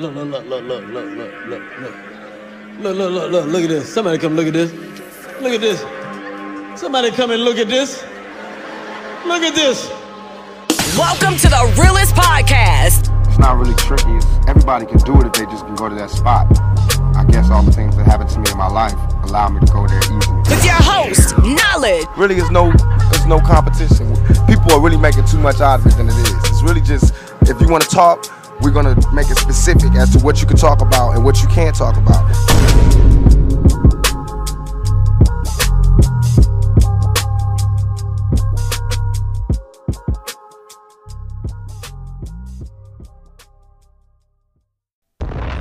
look, look, look, look, look, look, look, look, look. Look, look, look, look, look at this. Somebody come look at this. Look at this. Somebody come and look at this. Look at this. Welcome to the realest podcast. It's not really tricky. Everybody can do it if they just can go to that spot. I guess all the things that happened to me in my life allow me to go there easily. With your host, Knowledge. Really, is no, there's no competition. People are really making too much out of it than it is. It's really just if you want to talk, we're gonna make it specific as to what you can talk about and what you can't talk about.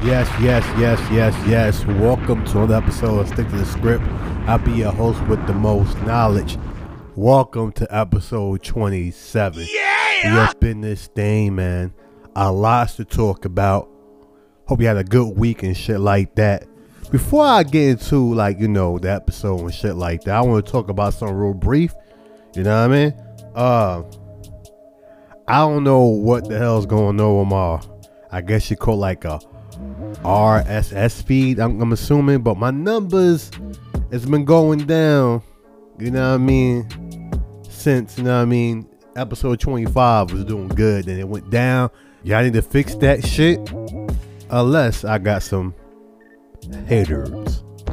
Yes, yes, yes, yes, yes. Welcome to another episode of Stick to the Script. I'll be your host with the most knowledge. Welcome to episode 27. Yeah! We up in this thing, man. A lots to talk about. Hope you had a good week and shit like that. Before I get into, like, you know, the episode and shit like that, I want to talk about something real brief. You know what I mean? Uh, I don't know what the hell's going on with my, I guess you call like a RSS feed. I'm, I'm assuming, but my numbers has been going down. You know what I mean? Since you know what I mean, episode 25 was doing good, and it went down. Y'all need to fix that shit. Unless I got some haters.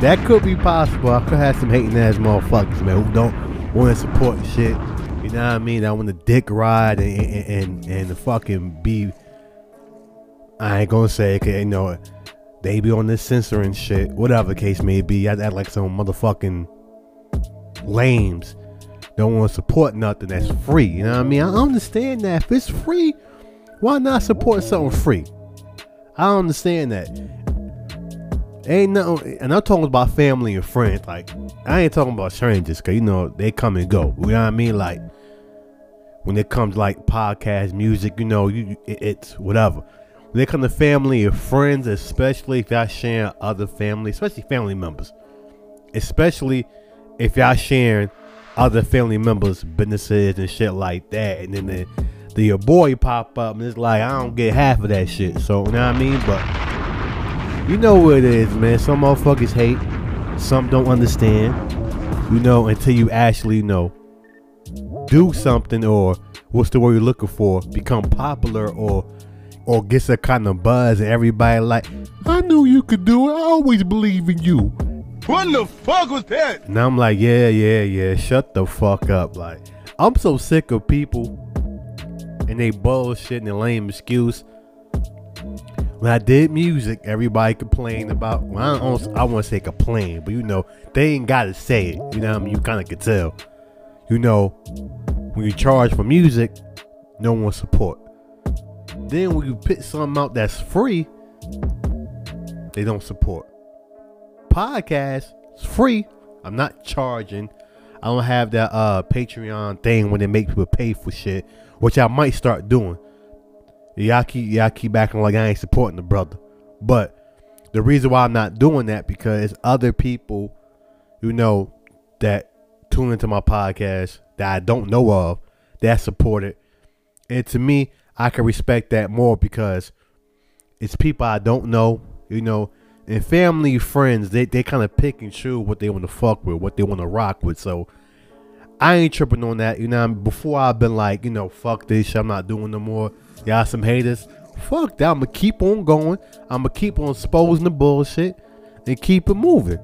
that could be possible. I could have some hating ass motherfuckers, man, who don't want to support shit. You know what I mean? I want to dick ride and and and, and fucking be I ain't gonna say it, you know, they be on this censoring shit, whatever the case may be. I act like some motherfucking lames. Don't want to support nothing that's free. You know what I mean? I understand that. If it's free, why not support something free? I understand that. Ain't nothing, and I'm talking about family and friends. Like, I ain't talking about strangers, cause you know they come and go. You know what I mean? Like, when it comes like podcast music, you know, you it, it's whatever. When they come to family and friends, especially if y'all sharing other family, especially family members, especially if y'all sharing other family members' businesses and shit like that, and then the, the your boy pop up and it's like I don't get half of that shit. So you know what I mean? But you know what it is, man. Some motherfuckers hate, some don't understand. You know until you actually know do something or what's the word you're looking for, become popular or or gets a kind of buzz and everybody like, I knew you could do it. I always believe in you. What the fuck was that? And I'm like, yeah, yeah, yeah. Shut the fuck up. Like, I'm so sick of people and they bullshit and lame excuse. When I did music, everybody complained about. Well, I don't. I want to say complain, but you know, they ain't gotta say it. You know, what I mean, you kind of could tell. You know, when you charge for music, no one support. Then when you put something out that's free, they don't support. Podcast It's free. I'm not charging. I don't have that uh Patreon thing when they make people pay for shit, which I might start doing. Y'all keep y'all keep acting like I ain't supporting the brother. But the reason why I'm not doing that because other people, you know, that tune into my podcast that I don't know of that support it. And to me, I can respect that more because it's people I don't know, you know, and family, friends, they, they kind of pick and choose what they want to fuck with, what they want to rock with. So I ain't tripping on that, you know. Before I've been like, you know, fuck this shit, I'm not doing no more. Y'all some haters. Fuck that. I'm gonna keep on going. I'm gonna keep on exposing the bullshit and keep it moving.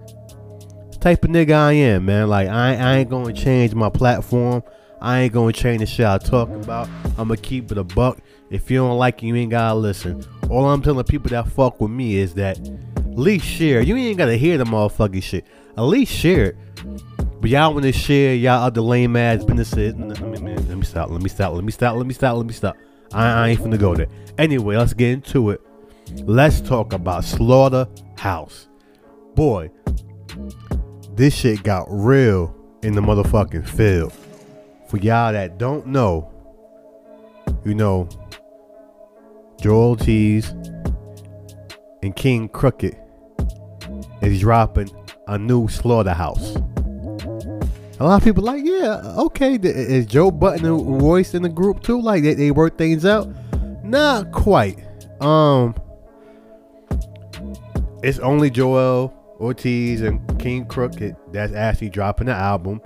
Type of nigga I am, man. Like I, I ain't gonna change my platform. I ain't gonna change the shit I talk about. I'm gonna keep it a buck. If you don't like it, you ain't gotta listen. All I'm telling people that fuck with me is that at least share. You ain't gotta hear the motherfucking shit. At least share it. But y'all wanna share y'all other lame ass businesses. Let me, let me stop. Let me stop. Let me stop. Let me stop. Let me stop. I, I ain't finna go there. Anyway, let's get into it. Let's talk about Slaughterhouse. Boy, this shit got real in the motherfucking field. For y'all that don't know, you know, Joel Cheese and King Crooked is dropping a new slaughterhouse. A lot of people like, yeah, okay. Is Joe Budden and Royce in the group too? Like they, they work things out? Not quite. Um, it's only Joel Ortiz and King Crooked that's actually dropping the album,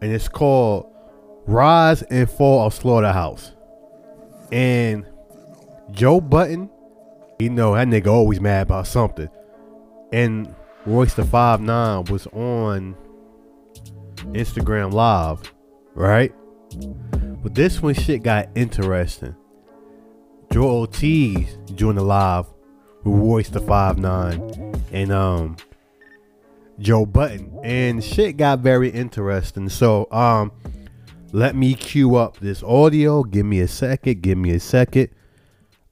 and it's called Rise and Fall of Slaughterhouse. And Joe Budden, you know that nigga always mad about something. And Royce the Five Nine was on Instagram Live, right? But this one shit got interesting. Joe Ortiz joined the live with Royce the Five Nine and um Joe Budden, and shit got very interesting. So um, let me cue up this audio. Give me a second. Give me a second.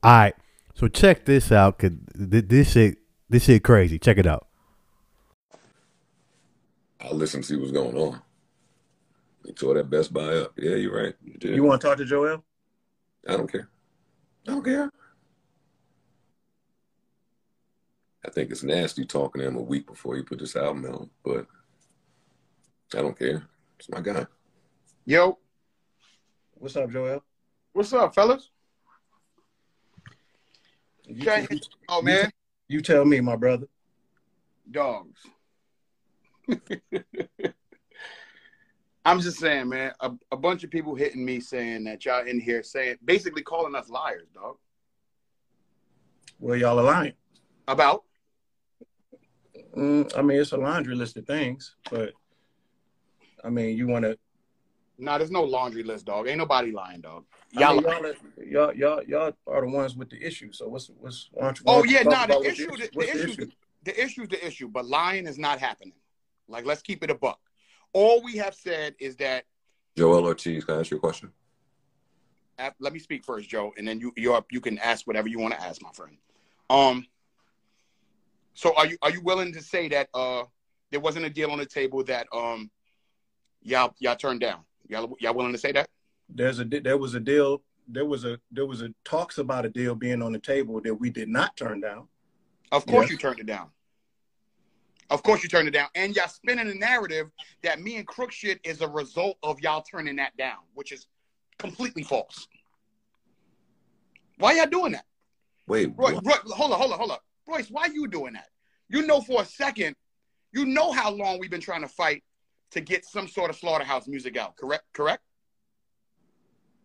All right. So check this out. Cause this shit, this shit crazy. Check it out. I'll listen and see what's going on. They tore that Best Buy up. Yeah, you're right. You. You want to talk to Joel? I don't care. I don't care. I think it's nasty talking to him a week before he put this album out, but I don't care. It's my guy. Yo, What's up, Joel? what's up, fellas? You, Okay. you- Oh man, you tell me, my brother. dogs. I'm just saying, man. A, a bunch of people hitting me saying that y'all in here saying, basically calling us liars, dog. Well, y'all are lying. About Mm, I mean, it's a laundry list of things, but I mean, you want to. nah, there's no laundry list, dog. Ain't nobody lying, dog. Y'all, Y'all, y'all, are- y'all, y'all, y'all are the ones with the issue. So what's, what's? Why don't you, why Oh yeah, nah. The issue, the, the what's issue, the issue's the issue, but lying is not happening. Like, let's keep it a buck. All we have said is that. Joel Ortiz, can I ask you a question? uh, Let me speak first, Joe, and then you you you can ask whatever you want to ask, my friend. Um. So are you are you willing to say that uh there wasn't a deal on the table that um y'all y'all turned down? Y'all y'all willing to say that? There's a there was a deal. There was a there was a talks about a deal being on the table that we did not turn down. Of course Yes. you turned it down. Of course you turned it down. And y'all spinning the narrative that me and Crook shit is a result of y'all turning that down, which is completely false. Why y'all doing that? Wait, Roy, what? Roy, hold on, hold on, hold on. Royce, why you doing that? You know for a second, you know how long we've been trying to fight to get some sort of slaughterhouse music out, correct? Correct?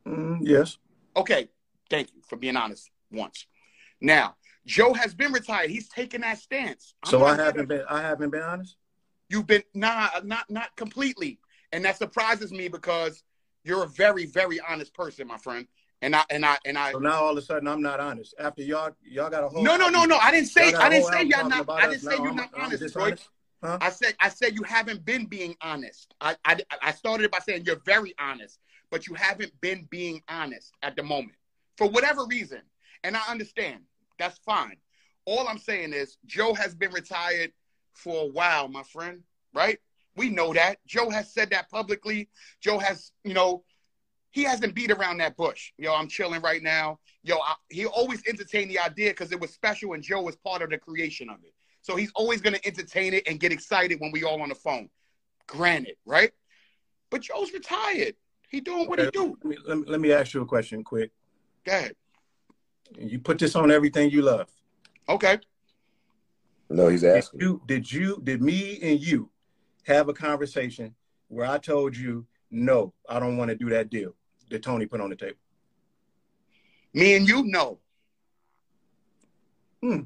Mm, yes. Okay, thank you for being honest once. Now, Joe has been retired. He's taken that stance. I'm So I haven't been. I haven't been honest. You've been nah, not not completely, and that surprises me because you're a very very honest person, my friend. And I and I and I. So now all of a sudden I'm not honest. After y'all y'all got a whole. No, no, no, no. I didn't say Y'all got a I didn't say y'all not. I didn't say you're I'm- not I'm honest, Roy. dishonest? Huh? I said I said you haven't been being honest. I, I I started it by saying you're very honest, but you haven't been being honest at the moment for whatever reason. And I understand. That's fine. All I'm saying is Joe has been retired for a while, my friend. Right? We know that. Joe has said that publicly. Joe has, you know, he hasn't beat around that bush. Yo, I'm chilling right now. Yo, I, he always entertained the idea because it was special and Joe was part of the creation of it. So he's always going to entertain it and get excited when we all on the phone. Granted, right? But Joe's retired. He doing what he do. Let me, let me, let me ask you a question quick. Go ahead. You put this on everything you love. Okay. No, he's Did asking. you did you did me and you have a conversation where I told you no, I don't want to do that deal that Tony put on the table? Me and you know. Hmm.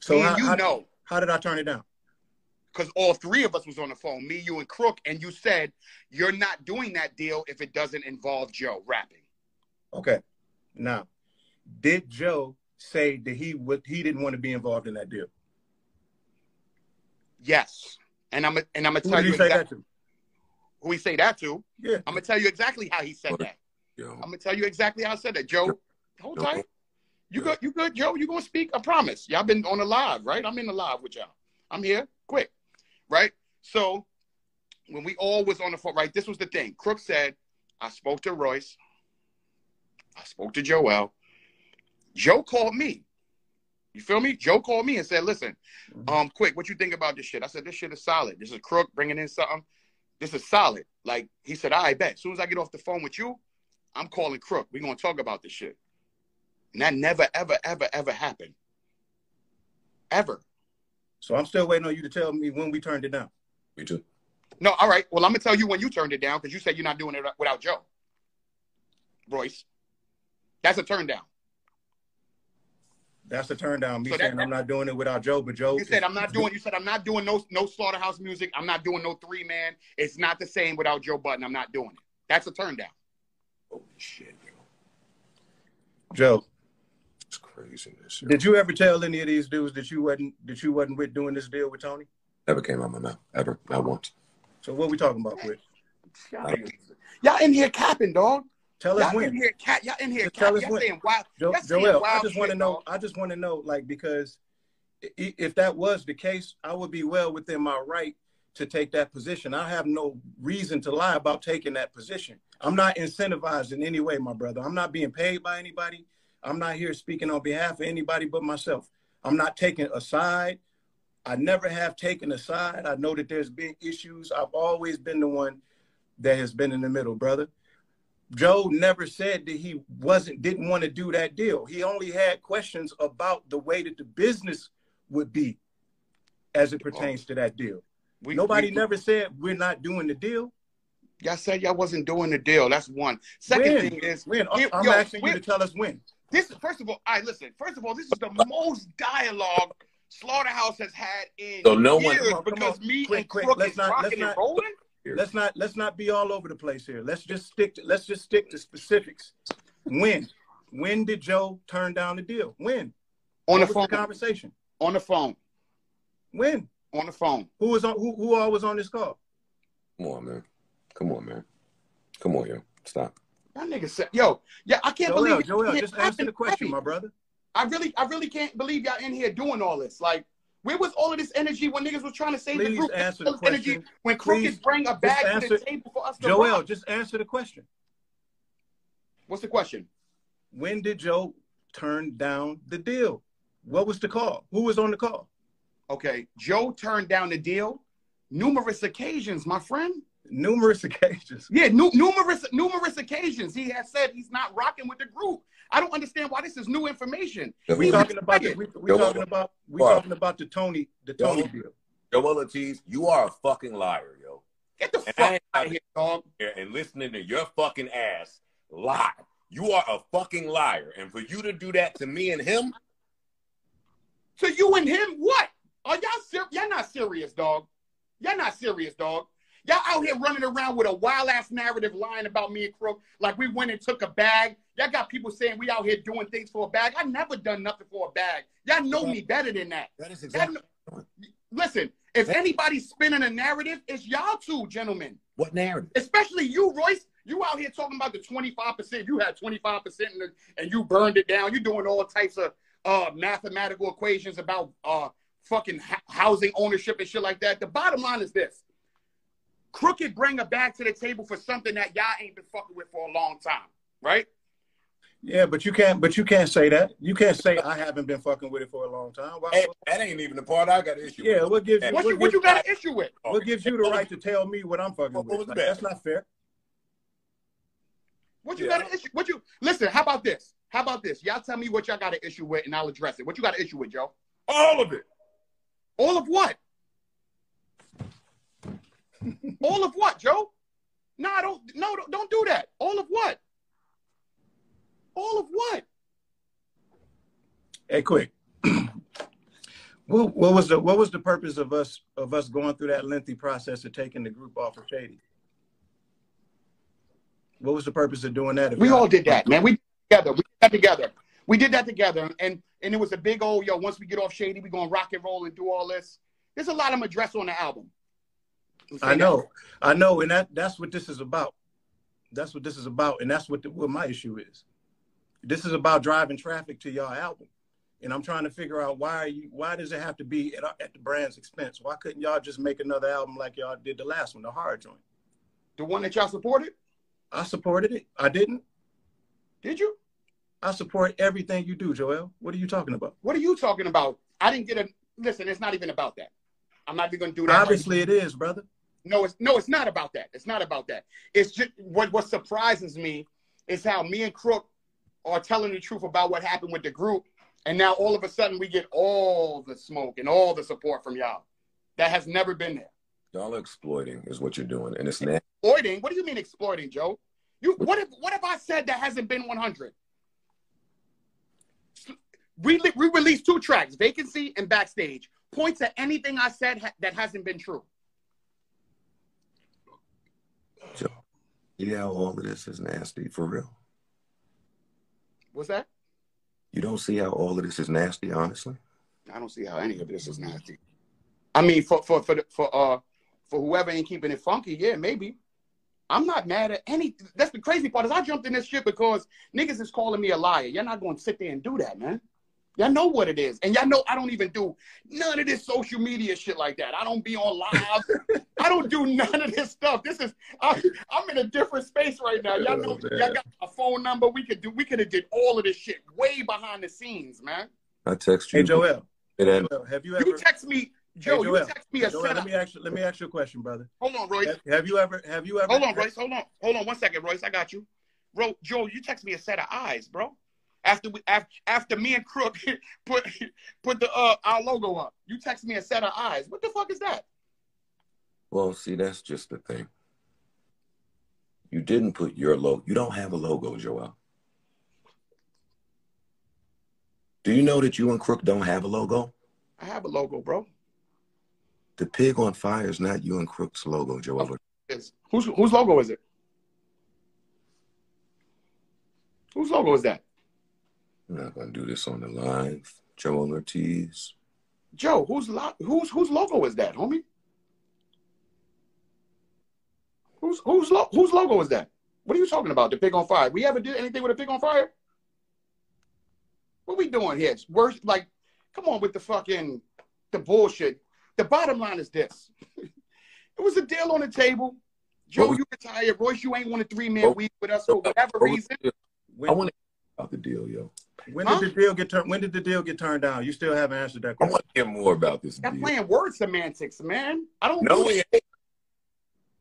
So Me how, and you how, know. how did I turn it down? Because all three of us was on the phone, me, you, and Crook, and you said you're not doing that deal if it doesn't involve Joe rapping. Okay. Now, did Joe say that he would he didn't want to be involved in that deal? Yes. And I'm and I'm gonna tell did you he say that exactly to? who he say that to. Yeah. I'm gonna tell you exactly how he said What? that. Yo, I'm gonna tell you exactly how I said that. Joe, hold No. tight. You Yeah. good? You good, Joe? You gonna speak? I promise. Y'all been on the live, right? I'm in the live with y'all. I'm here. Quick, right? So when we all was on the phone, right? This was the thing. Crook said, I spoke to Royce. I spoke to Joel. Joe called me. You feel me? Joe called me and said, "Listen, Mhm. um, quick, what you think about this shit?" I said, "This shit is solid. This is Crook bringing in something. This is solid." Like he said, "I bet. As soon as I get off the phone with you, I'm calling Crook. We're gonna talk about this shit." And that never, ever, ever, ever happened. Ever. So I'm still waiting on you to tell me when we turned it down. Me too. No, all right. Well, I'm gonna tell you when you turned it down because you said you're not doing it without Joe. Royce. That's a turn down. That's the turn down. Me So that- saying I'm not doing it without Joe, but Joe. You said I'm not doing. You said I'm not doing no no slaughterhouse music. I'm not doing no three man. It's not the same without Joe Budden. I'm not doing it. That's a turn down. Holy shit, yo. Joe. It's crazy. This. Did you ever tell any of these dudes that you wasn't that you wasn't with doing this deal with Tony? Never came out my mouth. Ever. Not once. So what we talking about, Quick? Y'all in here capping, dog. Tell us Y'all in when. here cap. Y'all in here Just tell us Y'all when. saying wild. Jo- y'all Joel, I just want to know. I just want to know, like, because if that was the case, I would be well within my right to take that position. I have no reason to lie about taking that position. I'm not incentivized in any way, my brother. I'm not being paid by anybody. I'm not here speaking on behalf of anybody but myself. I'm not taking a side. I never have taken a side. I know that there's been issues. I've always been the one that has been in the middle, brother. Joe never said that he wasn't didn't want to do that deal. He only had questions about the way that the business would be as it pertains to that deal. We- Nobody we- never said we're not doing the deal. Y'all said y'all wasn't doing the deal. That's one. Second when? thing is when? Yo, I'm yo, asking when- you to tell us when. this. is First of all, I right, listen. First of all, this is the most dialogue Slaughterhouse has had in So no one- years Come on, come because on. me Quick, and quick. Crook Let's is not- let's rocking and rolling. Let's not let's not be all over the place here. Let's just stick to let's just stick to specifics. When? When did Joe turn down the deal? When? On the What was phone. the conversation? On the phone. When? On the phone. Who was on who who all was on this call? Come on, man. Come on, man. Come on, yo. Stop. That nigga said, "Yo, yeah, I can't Joel, believe it. Joel, just answer the question, my brother. I really, I really can't believe y'all in here doing all this. Like, where was all of this energy when niggas was trying to save the Please group? answer the energy when Crooked bring a bag to the table for us to Joel, just answer the question. What's the question? When did Joe turn down the deal? What was the call? Who was on the call? Okay, Joe turned down the deal numerous occasions, my friend. Numerous occasions. Yeah, nu- numerous numerous occasions. He has said he's not rocking with the group. I don't understand why this is new information. Yeah, We talking about the, we, we Joel. talking about we Wow. talking about the Tony the Tony Joel. deal. Joel Ortiz, you are a fucking liar, yo. Get the And fuck out of here, dog. And listening to your fucking ass lie. You are a fucking liar. And for you to do that to me and him, To you and him, what? Are y'all serious? Y'all not serious, dog. Y'all not serious, dog. Y'all out here running around with a wild ass narrative lying about me and Crook, like we went and took a bag. Y'all got people saying we out here doing things for a bag. I never done nothing for a bag. Y'all know me better than that. that is exactly know- listen, if anybody's spinning a narrative, it's y'all two, gentlemen. what narrative. Especially you, Royce. You out here talking about the 25%. You had 25% and, and you burned it down. You're doing all types of uh, mathematical equations about uh, fucking housing ownership and shit like that. The bottom line is this. Crooked bring a bag to the table for something that y'all ain't been fucking with for a long time, right? Yeah, but you can't but you can't say that. You can't say I haven't been fucking with it for a long time. Why, Hey, that ain't even the part I got issue with. yeah, with. what gives you What what, you, what you got an issue with? Oh. what gives you the right to tell me what I'm fucking What- what with? Like, that's not fair. What you Yeah. got an issue? What you listen? How about this? How about this? Y'all tell me what y'all got an issue with, and I'll address it. What you got an issue with, Joe? All of it. All of what? All of what, Joe? No, I don't. No, don't, don't do that. All of what? All of what? Hey, quick. what, what was the what was the purpose of us of us going through that lengthy process of taking the group off of Shady? What was the purpose of doing that? We y'all- did that, man. We did together. We did that together. We did that together, and and it was a big old yo. Once we get off Shady, we gonna rock and roll and do all this. There's a lot of them addressed on the album. I know, I know, and that that's what this is about. That's what this is about, and that's what the, what my issue is. This is about driving traffic to your album, and I'm trying to figure out why you why does it have to be at, at the brand's expense? Why couldn't y'all just make another album like y'all did the last one, the hard joint? The one that y'all supported? I supported it. I didn't. Did you? I support everything you do, Joel. What are you talking about? What are you talking about? I didn't get a listen. It's not even about that. I'm not even gonna do that. right Obviously, it is, brother. No, it's no, it's not about that. It's not about that. It's just what what surprises me is how me and Crook are telling the truth about what happened with the group, and now all of a sudden we get all the smoke and all the support from y'all. That has never been there. Y'all are exploiting is what you're doing, and it's nasty. Exploiting? What do you mean exploiting, Joe? You what if what if I said that hasn't been 100? We, we released two tracks, Vacancy and Backstage. Point to anything I said ha- that hasn't been true. Joe, you how all of this is nasty for real. What's that? You don't see how all of this is nasty, honestly. I don't see how any of this is nasty. I mean, for for for the- for uh for whoever ain't keeping it funky, yeah, maybe. I'm not mad at any. That's the crazy part is I jumped in this shit because niggas is calling me a liar. You're not going to sit there and do that, man. Y'all know what it is, and y'all know I don't even do none of this social media shit like that. I don't be on live. I don't do none of this stuff. This is I, I'm in a different space right now. Y'all oh, know Oh, y'all got a phone number. We could do. We could have did all of this shit way behind the scenes, man. I text you. Hey Joel, and Joel, have you ever? You text me, Joe. Hey, you text me a Joel, setup. let me ask you. Let me ask you a question, brother. Hold on, Royce. Have, have you ever? Have you ever? Hold on, Royce. Hold on. Hold on one second, Royce. I got you. Bro, Joe, you text me a set of eyes, bro. After we after, after me and Crook put put the uh our logo up. You text me a set of eyes. What the fuck is that? Well, see, that's just the thing. You didn't put your logo. You don't have a logo, Joel. Do you know that you and Crook don't have a logo? I have a logo, bro. The pig on fire is not you and Crook's logo, Joel. Is whose whose logo is it? Whose logo is that? I'm not gonna do this on the live. Joel Ortiz. Joe, whose lo- whose whose logo is that, homie? Whose whose lo- whose logo is that? What are you talking about? The pig on fire. We ever did anything with a pig on fire? What we doing here? It's worse. Like, come on with the fucking the bullshit. The bottom line is this: it was a deal on the table. Joe, was- you retired. Royce, you ain't want a three man week with us for whatever What was reason. the deal? When, I want to about the deal, yo. When Huh? did the deal get turned? When did the deal get turned down? You still haven't answered that question. I want to hear more about this Y'all deal. playing word semantics, man. I don't. No, do we ain't.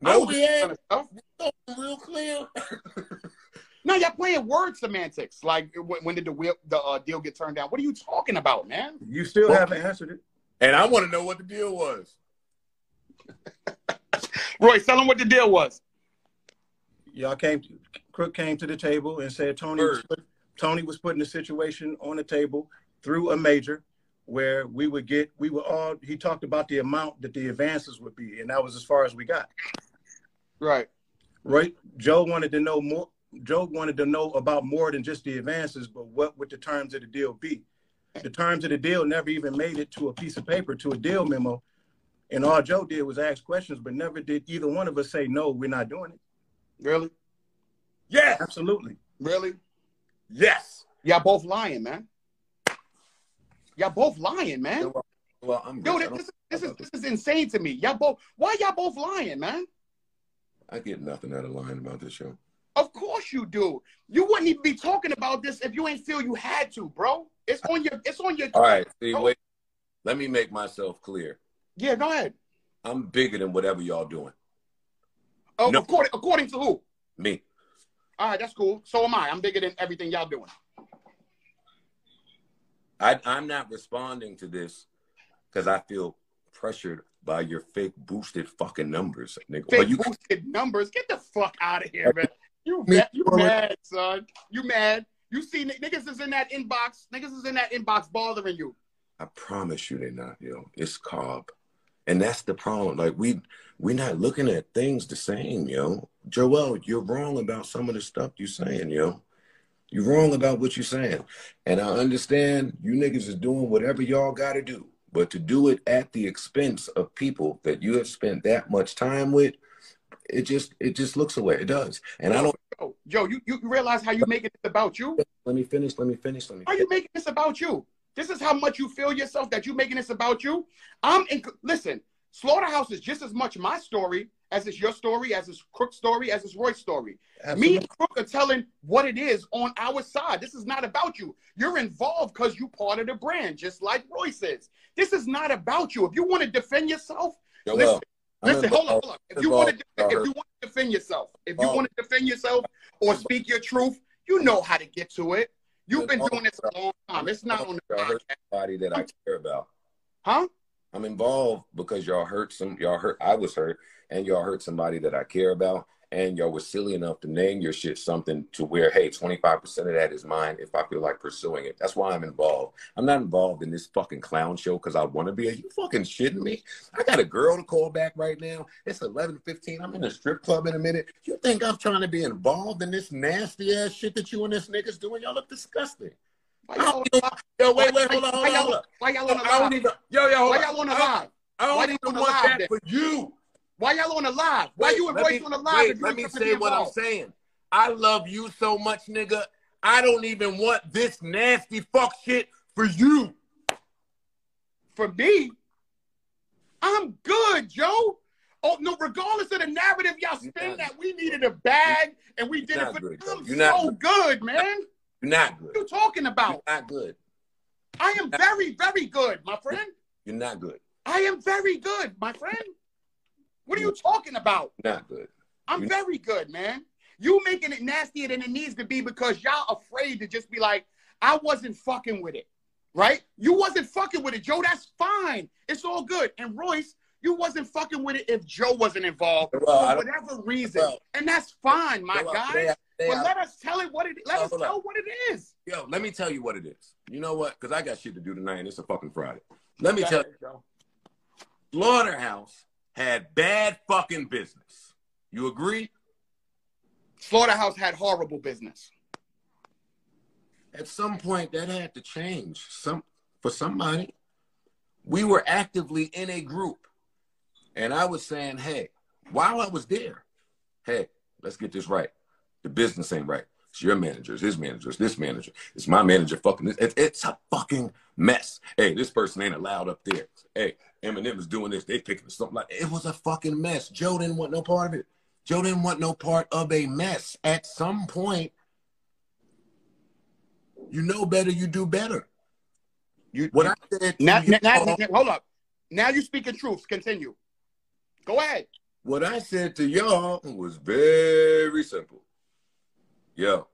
No, we ain't. kind of. Real clear. No, y'all playing word semantics. Like when, when did the wheel, the uh, deal get turned down? What are you talking about, man? You still Well- haven't answered it. and I want to know what the deal was. Roy, tell him what the deal was. Y'all came. Crook came to the table and said Tony was, Word. Tony was putting the situation on the table through a major where we would get we were all he talked about the amount that the advances would be and that was as far as we got Right. right joe wanted to know more joe wanted to know about more than just the advances but what would the terms of the deal be the terms of the deal never even made it to a piece of paper to a deal memo and all joe did was ask questions but never did either one of us say no we're not doing it Really? Yeah. absolutely Really? Yes. Y'all both lying, man. Y'all both lying, man. Well, I'm. Yo, this, this is this is this is insane to me. Y'all both. Why y'all both lying, man? I get nothing out of lying about this show. Of course you do. You wouldn't even be talking about this if you ain't feel you had to, bro. It's on your. It's on your. All right. See, wait. Let me make myself clear. Yeah, go ahead. I'm bigger than whatever y'all doing. Oh, No. according according to who? Me. All right, that's cool. So am I. I'm bigger than everything y'all doing. I, I'm not responding to this because I feel pressured by your fake boosted fucking numbers, nigga. Fake you, boosted numbers. Get the fuck out of here, man. You mad? You mad, son? You mad? You see niggas is in that inbox. Niggas is in that inbox bothering you. I promise you they're not, yo. It's Cobb. And that's the problem. Like we we're not looking at things the same, yo. Joel, you're wrong about some of the stuff you're saying, yo. You're wrong about what you're saying. And I understand you niggas is doing whatever y'all gotta do. But to do it at the expense of people that you have spent that much time with, it just it just looks away. It does. And I don't oh, Joe, Joe, you, you realize how you making this about you? let me finish, let me finish, let me How you making this about you? This is how much you feel yourself that you making this about you. I'm in. Listen, Slaughterhouse is just as much my story as it's your story, as it's Crook's story, as it's Roy's story. Me and Crook are telling what it is on our side. This is not about you. You're involved because you part of the brand, just like Royce is. This is not about you. If you want to defend yourself, Joel, listen, I'm Listen, hold on, hold on. If you want to, involved, if you want to defend yourself, if you want to defend yourself or speak your truth, you know how to get to it. You've been doing this a long time. It's not on the Y'all podcast. somebody that I care about. Huh? I'm involved because y'all hurt some. Y'all hurt. I was hurt, and y'all hurt somebody that I care about. And y'all were silly enough to name your shit something to where, hey, 25% of that is mine if I feel like pursuing it. That's why I'm involved. I'm not involved in this fucking clown show because I want to be. Are you fucking shitting me? I got a girl to call back right now. It's 11:15. I'm in a strip club in a minute. You think I'm trying to be involved in this nasty ass shit that you and this niggas doing? Y'all look disgusting. Why y'all, don't Yo, wait, wait, hold on, hold on, y'all, hold on. why y'all on the I don't even. Yo, yo, Why y'all on the I- live? I don't even you on the want that then? for you. Why y'all on the live? Why Wait, you and Royce on the live? wait, let me say what I'm saying. I love you so much, nigga. I don't even want this nasty fuck shit for you. For me, I'm good, Joe. Oh no! Regardless of the narrative y'all spin that we needed a bag and we did it not for good, I'm You're not so good, man. You're not good. What you talking You're about? not good. I am very, very good, my friend. You're not good. I am very good, my friend. What are you talking about? Not good. I'm You- very good, man. You making it nastier than it needs to be because y'all afraid to just be like, I wasn't fucking with it. Right? You wasn't fucking with it, Joe. That's fine. It's all good. And Royce, you wasn't fucking with it if Joe wasn't involved Well, for whatever reason. Well, and that's fine, my Well, guy. But let us tell it what it let us on. what it is. Yo, let me tell you what it is. You know what? Because I got shit to do tonight and it's a fucking Friday. Let me tell you. Slaughterhouse had bad fucking business. You agree? Slaughterhouse had horrible business. At some point, that had to change. Some for somebody. We were actively in a group, and I was saying, "Hey, while I was there, hey, let's get this right. The business ain't right. It's your manager, it's his manager, it's this manager, it's my manager. Fucking this. It, it's a fucking mess. Hey, this person ain't allowed up there. Hey, Eminem is doing this. They picking something like it was a fucking mess. Joe didn't want no part of it. Joe didn't want no part of a mess. At some point, you know better, you do better. You What I said now, you, now, now- hold up. Now you speaking truths. Continue. Go ahead. what I said to y'all was very simple. Yo,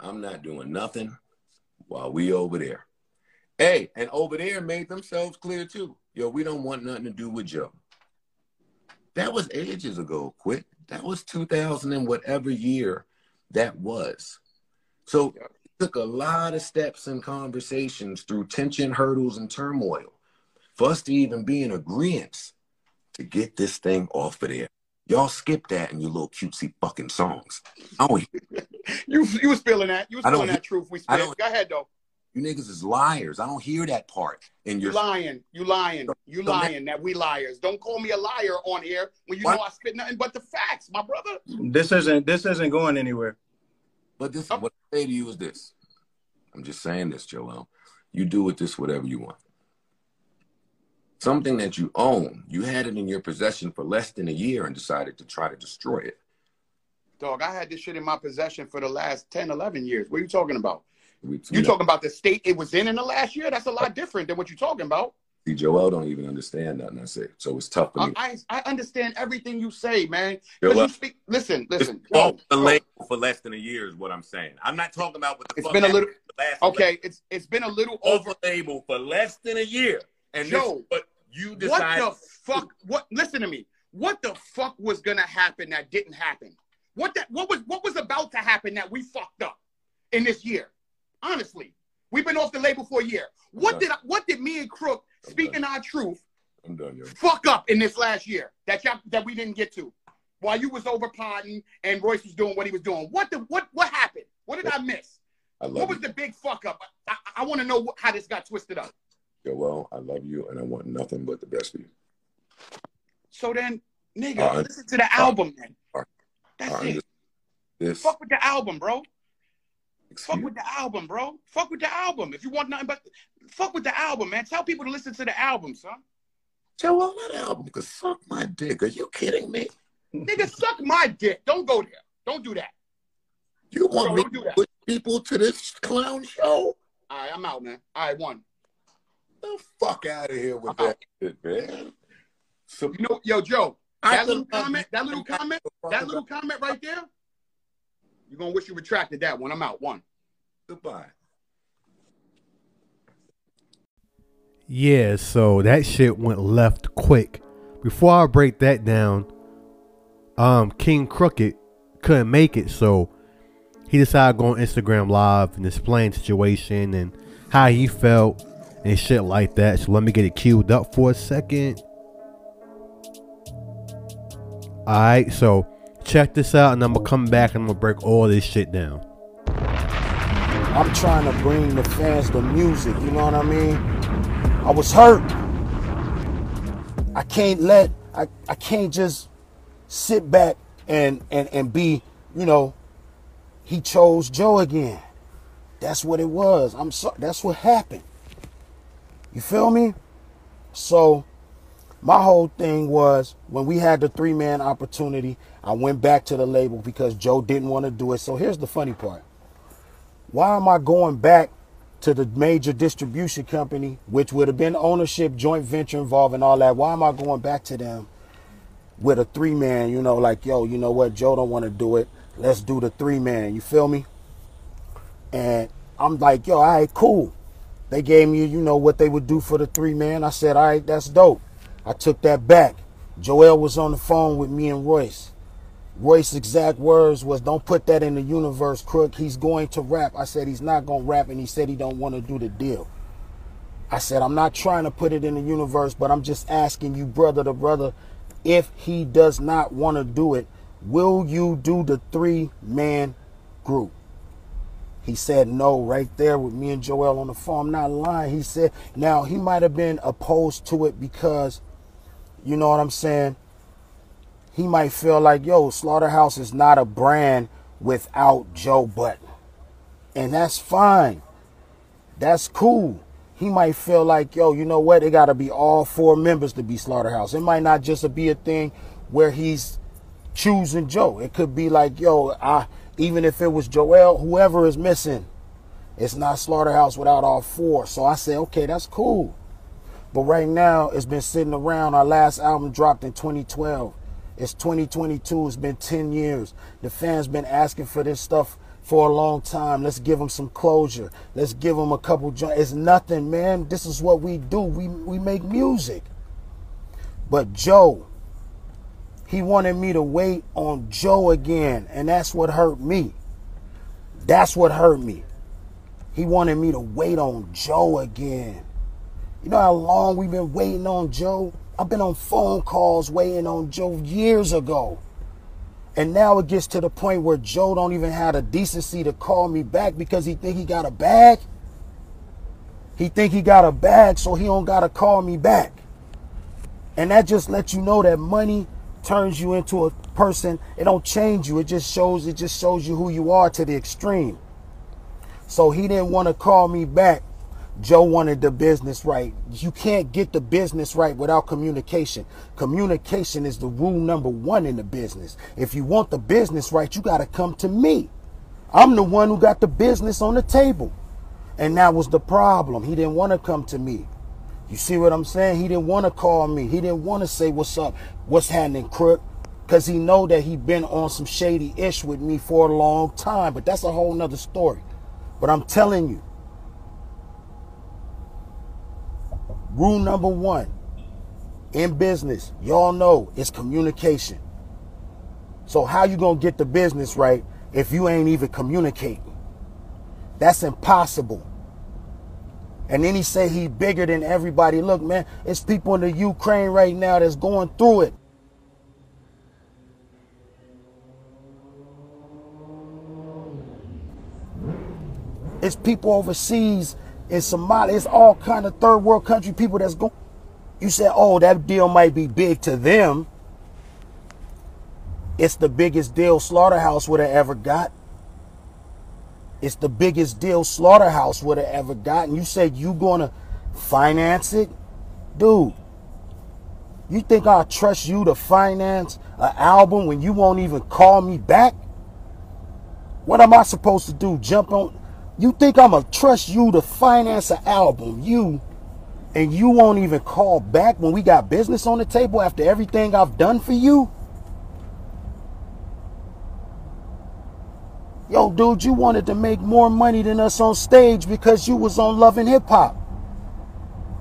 I'm not doing nothing while we over there. Hey, and over there made themselves clear too. Yo, we don't want nothing to do with Joe. That was ages ago, quick. That was 2000 and whatever year that was. So took a lot of steps and conversations through tension, hurdles, and turmoil for us to even be in agreement to get this thing off of there. Y'all skip that in your little cutesy fucking songs. I don't, You you was feeling that. You was I don't- feeling that truth we I spit. Go ahead though. you niggas is liars. I don't hear that part in You your. lying. You lying. You lying that we liars. Don't call me a liar on here when you What? know I spit nothing but the facts, my brother. This isn't this isn't going anywhere. But this, oh. what I say to you is this. I'm just saying this, Joel. You do with this whatever you want. Something that you own, you had it in your possession for less than a year and decided to try to destroy it. Dog, I had this shit in my possession for the last 10, 11 years. What are you talking about? We, You know, talking about the state it was in in the last year? That's a lot different than what you're talking about. see, Joel don't even understand nothing I say, so it's tough for me. I, I understand everything you say, man. Joel, you speak. Listen, listen. the label for less than a year is what I'm saying. I'm not talking about what the It's been a little- Okay, it's it's been a little over. label for less than a year, and Joe, this is what you What the fuck? What? Listen to me. What the fuck was gonna happen that didn't happen? What that? What was? What was about to happen that we fucked up in this year? Honestly, we've been off the label for a year. What did? I, what did me and Crook, speaking our truth, I'm done, yo. fuck up in this last year that y'all that we didn't get to? While you was over potting and Royce was doing what he was doing. What the? What? What happened? What did I miss? I What was you, the big fuck up? I, I want to know what, how this got twisted up. Joel. I love you, and I want nothing but the best for you. So then, nigga, Uh, listen to the album, man. uh, That's I it. This Fuck with the album, bro. Fuck excuse, with the album, bro. Fuck with the album. If you want nothing but fuck with the album, man. Tell people to listen to the album, son. Joel, that album could suck my dick. Are you kidding me? Nigga, suck my dick. Don't go there. Don't do that. You want Bro, me to put people to this clown show? All right, I'm out, man. All right, one. The fuck out of here with that shit, man. So, You know, yo, Joe, I that little comment, that little comment, that little comment right there, you're gonna wish you retracted that one. I'm out. One. Goodbye. Yeah, so that shit went left quick. Before I break that down, um, King Crooked couldn't make it, so he decided to go on Instagram Live and explain the situation and how he felt and shit like that. So let me get it queued up for a second. Alright, so check this out and I'm gonna come back and I'm gonna break all this shit down. I'm trying to bring the fans the music, you know what I mean? I was hurt. I can't let I, I can't just sit back and and and be, you know, he chose Joe again. That's what it was. I'm sorry. That's what happened. You feel me? So my whole thing was when we had the three man opportunity, I went back to the label because Joe didn't want to do it. So here's the funny part. Why am I going back to the major distribution company, which would have been ownership, joint venture involved and all that? Why am I going back to them with a three man, you know, like, yo, you know what, Joe don't want to do it. Let's do the three man. You feel me? And I'm like, yo, all right, cool. They gave me, you know, what they would do for the three man. I said, all right, that's dope. I took that back. Joel was on the phone with me and Royce. Royce's exact words was, "Don't put that in the universe, crook. He's going to rap." I said he's not going to rap, and he said he don't want to do the deal. I said I'm not trying to put it in the universe, but I'm just asking you, brother to brother, if he does not want to do it, will you do the three man group? He said no right there with me and Joel on the phone. I'm not lying. He said, now he might have been opposed to it because, you know what I'm saying? He might feel like, yo, Slaughterhouse is not a brand without Joe Budden. And that's fine. That's cool. He might feel like, yo, you know what? It got to be all four members to be Slaughterhouse. It might not just be a thing where he's choosing Joe. It could be like, yo, I even if it was Joel, whoever is missing, it's not Slaughterhouse without all four. So I said, okay, that's cool. But right now, it's been sitting around. Our last album dropped in 2012. It's 2022. It's been 10 years. The fans been asking for this stuff for a long time. Let's give them some closure. Let's give them a couple. Jo- it's nothing, man. This is what we do. We we make music. But Joe, he wanted me to wait on Joe again, and that's what hurt me. That's what hurt me. He wanted me to wait on Joe again. You know how long we've been waiting on Joe? I've been on phone calls waiting on Joe years ago. And now it gets to the point where Joe don't even have the decency to call me back because he think he got a bag. He think he got a bag, so he don't gotta call me back. And that just lets you know that money turns you into a person. It don't change you. It just shows it just shows you who you are to the extreme. So he didn't want to call me back. Joe wanted the business right. You can't get the business right without communication. Communication is the rule number one in the business. If you want the business right, you got to come to me. I'm the one who got the business on the table. And that was the problem. He didn't want to come to me. You see what I'm saying? He didn't want to call me. He didn't want to say what's up, what's happening, crook. Cause he know that he been on some shady ish with me for a long time. But that's a whole nother story. But I'm telling you, rule number one in business, y'all know it's communication. So how you gonna get the business right if you ain't even communicating? That's impossible. And then he say he bigger than everybody. Look, man, it's people in the Ukraine right now that's going through it. It's people overseas in Somalia. It's all kind of third world country people that's going. You said, oh, that deal might be big to them. It's the biggest deal Slaughterhouse would have ever got. It's the biggest deal Slaughterhouse would have ever gotten. You said you gonna finance it? Dude, you think I'll trust you to finance an album when you won't even call me back? What am I supposed to do? Jump on you think I'm gonna trust you to finance an album, you, and you won't even call back when we got business on the table after everything I've done for you? Yo, dude, you wanted to make more money than us on stage because you was on Love and Hip Hop.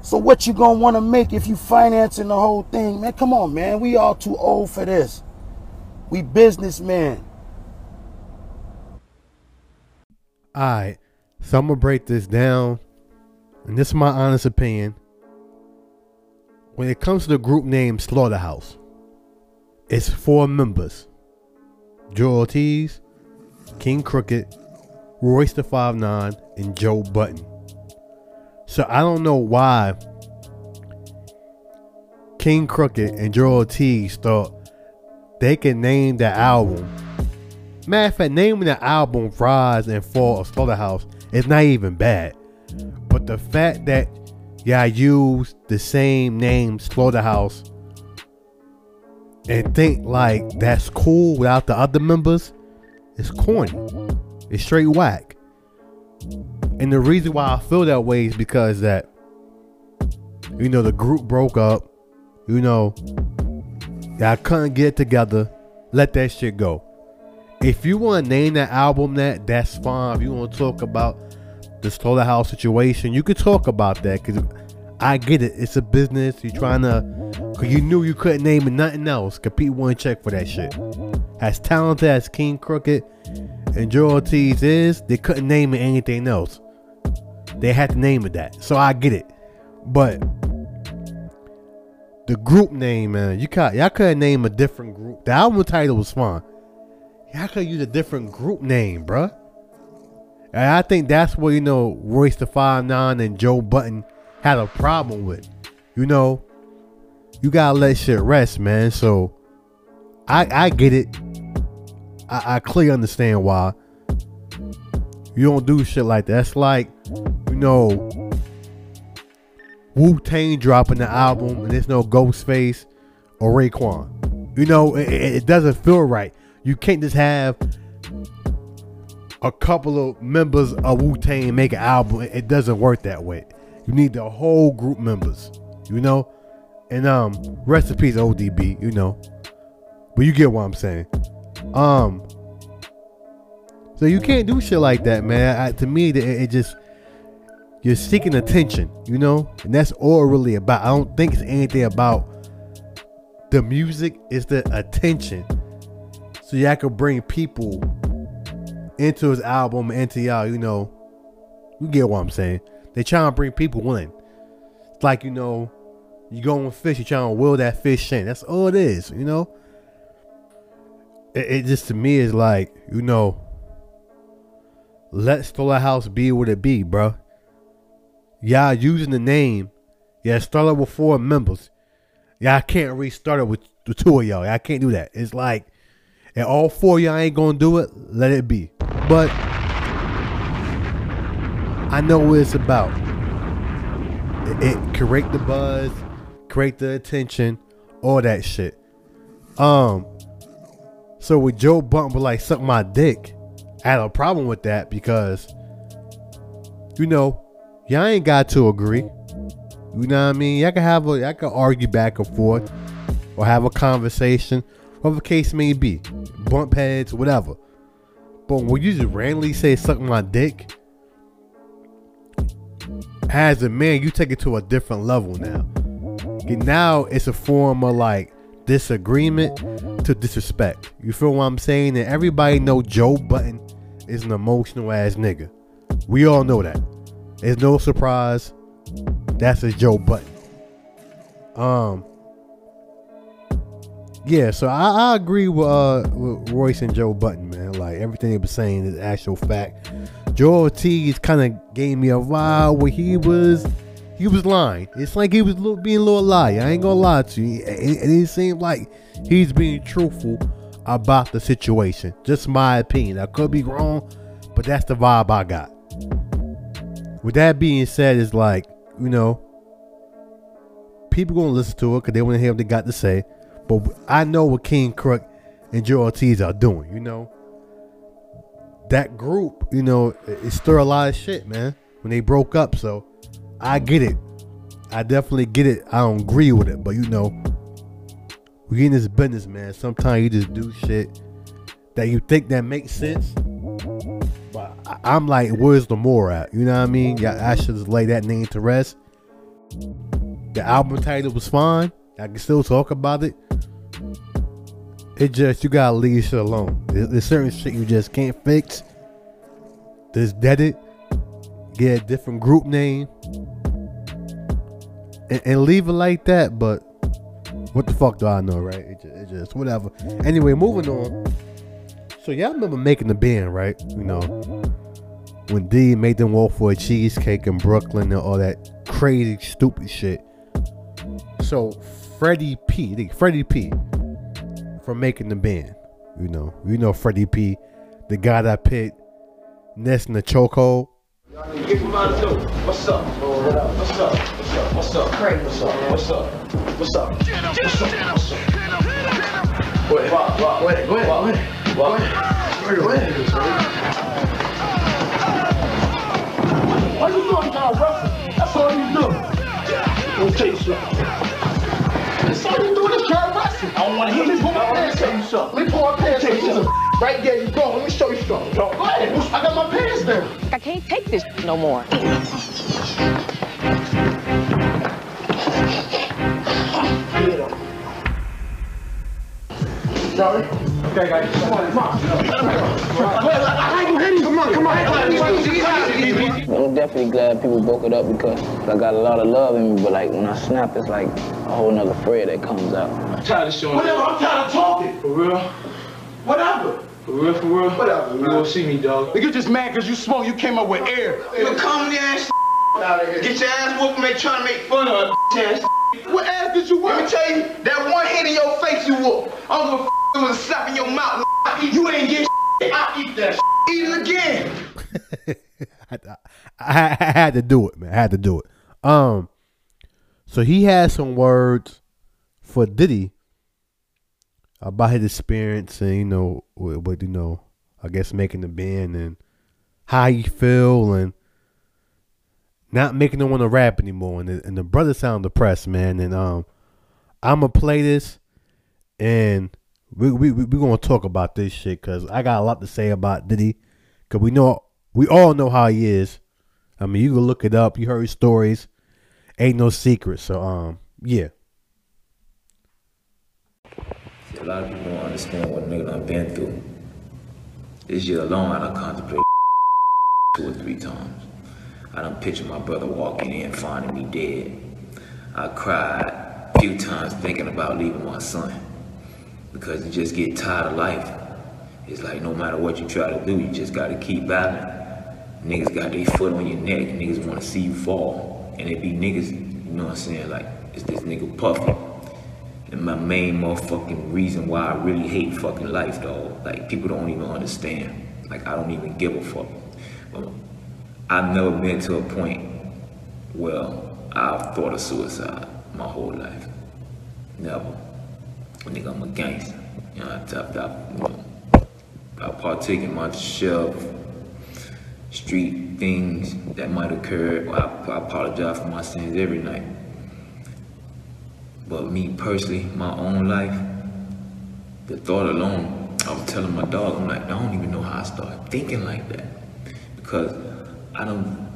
So what you gonna want to make if you financing the whole thing, man? Come on, man. We all too old for this. We businessmen. Alright, so I'm gonna break this down, and this is my honest opinion. When it comes to the group name Slaughterhouse, it's four members: Joe Ortiz, King Crooked, Royce the Five Nine, and Joe Budden. So I don't know why King Crooked and Joell Ortiz thought they could name the album Matter of fact, naming the album Rise and Fall of Slaughterhouse is not even bad. But the fact that y'all use the same name Slaughterhouse and think like that's cool without the other members is corny. It's straight whack. And the reason why I feel that way is because that you know the group broke up. You know, y'all couldn't get together. Let that shit go if you want to name that album that, that's fine. If you want to talk about the house situation, you could talk about that because I get it. It's a business. You're trying to, because you knew you couldn't name it nothing else. Compete one check for that shit. As talented as King Crooked and Joell Ortiz is, they couldn't name it anything else. They had to name it that. So I get it. But the group name, man, you got y'all could name a different group. The album title was fine. Y'all could use a different group name, bruh. And I think that's what, you know, Royce the Five Nine and Joe Budden had a problem with. You know, you gotta let shit rest, man. So I I get it. I, I clearly understand why. You don't do shit like that. That's like, you know, Wu Tang dropping the album and there's no Ghostface or Raekwon. You know, it, it doesn't feel right. You can't just have a couple of members of Wu Tang make an album. It doesn't work that way. You need the whole group members, you know. And um, recipes ODB, you know. But you get what I'm saying. Um, so you can't do shit like that, man. I, to me, it, it just you're seeking attention, you know, and that's all really about. I don't think it's anything about the music. It's the attention so y'all could bring people into his album, into y'all, you know, you get what I'm saying. They trying to bring people in. It's like, you know, you go on fish, you trying to will that fish in. That's all it is, you know. It, it just to me is like, you know, let House be what it be, bro. Y'all using the name. Yeah, started with four members. Y'all can't restart it with the two of y'all. I can't do that. It's like and all four y'all ain't gonna do it, let it be. But I know what it's about. It, it create the buzz, create the attention, all that shit. Um, so with Joe Budden like suck my dick, I had a problem with that because you know, y'all ain't got to agree. You know what I mean? Y'all can have a y'all can argue back and forth or have a conversation whatever case may be, bump heads, whatever. But when you just randomly say suck my dick, as a man, you take it to a different level now. And now it's a form of like disagreement to disrespect. You feel what I'm saying? And everybody know Joe Budden is an emotional ass nigga. We all know that. It's no surprise. That's a Joe Budden. Um, yeah, so I, I agree with, uh, with Royce and Joe Budden, man. Like everything they were saying is actual fact. Joell Ortiz kind of gave me a vibe where he was he was lying. It's like he was being a little liar. I ain't gonna lie to you. And, and it seemed like he's being truthful about the situation. Just my opinion. I could be wrong, but that's the vibe I got. With that being said, it's like you know, people gonna listen to it because they want to hear what they got to say. But I know what King Crook and Joell Ortiz are doing, you know. That group, you know, it stir a lot of shit, man, when they broke up. So I get it. I definitely get it. I don't agree with it, but you know, we in this business, man. Sometimes you just do shit that you think that makes sense, I, I'm like, where's the more at? You know what I mean? Yeah, I should just lay that name to rest. The album title was fine. I can still talk about it. It just you gotta leave shit alone. There's, there's certain shit you just can't fix. Just dead it. Get a different group name. And, and leave it like that, but what the fuck do I know, right? It just, it just whatever. Anyway, moving on. So y'all remember making the band, right? You know, when D made them walk for a cheesecake in Brooklyn and all that crazy, stupid shit. So Freddy P, Freddy P, from making the band. You know, you know Freddy P, the guy that pit Ness in the chokehold. Get from out the door. What's up? What up? What's up? What's up? What's up? Craig, what's up? What's up? What's up? What's up? What's up? Go ahead. Rock, rock. Go ahead. Go ahead. Go ahead. Go ahead. Go ahead. Why you doing now, wrestling? That's all you do. Let me tell you something. That's all you doing is try wrestling. I don't want to hear you. Let me pull my pants down. Let me pull my pants down. Right there, you go. Let me show you something. Go ahead. I got my pants down. I can't take this no more. Sorry? Okay, guys. Come on, come on. I ain't gonna hit you. Come on, come on. I'm definitely glad people broke it up because I got a lot of love in me, but like when I snap, it's like a whole nother Fred that comes out. I'm tired of showing Whatever, I'm tired of talking. For real? Whatever. For real, for real? Whatever, You won't see me, dog. Nigga just mad because you smoke, you came up with air. You come there and out of here. Get your ass whooped and they trying to make fun of her ass. What ass did you whoop? Let me whip? tell you, that one hit in your face you whooped. I don't give a f- it was a slap in your mouth. You ain't get I eat that Eat it again. I, I, I had to do it, man. I had to do it. Um, so he had some words for Diddy about his experience and you know what you know I guess making the band and how he feel and not making them want to rap anymore. And the, and the brother sound depressed, man. And um, I'm gonna play this and we we we we gonna talk about this shit because I got a lot to say about Diddy. Cause we know we all know how he is. I mean, you can look it up. You heard stories. Ain't no secret. So um, yeah. A lot of people don't understand what nigga done been through. This year alone, I done contemplated two or three times. I done pictured my brother walking in, finding me dead. I cried a few times thinking about leaving my son because you just get tired of life. It's like no matter what you try to do, you just gotta keep battling. Niggas got their foot on your neck, niggas wanna see you fall. And it be niggas, you know what I'm saying, like, it's this nigga Puffy. And my main motherfucking reason why I really hate fucking life, dog. Like people don't even understand. Like I don't even give a fuck. I've never been to a point where I've thought of suicide my whole life. Never. Nigga, I'm a gangster. You know, I, I, I, you know, I partake in my share street things that might occur. I, I apologize for my sins every night. But me personally, my own life, the thought alone, I was telling my dog, I'm like, I don't even know how I started thinking like that. Because I don't,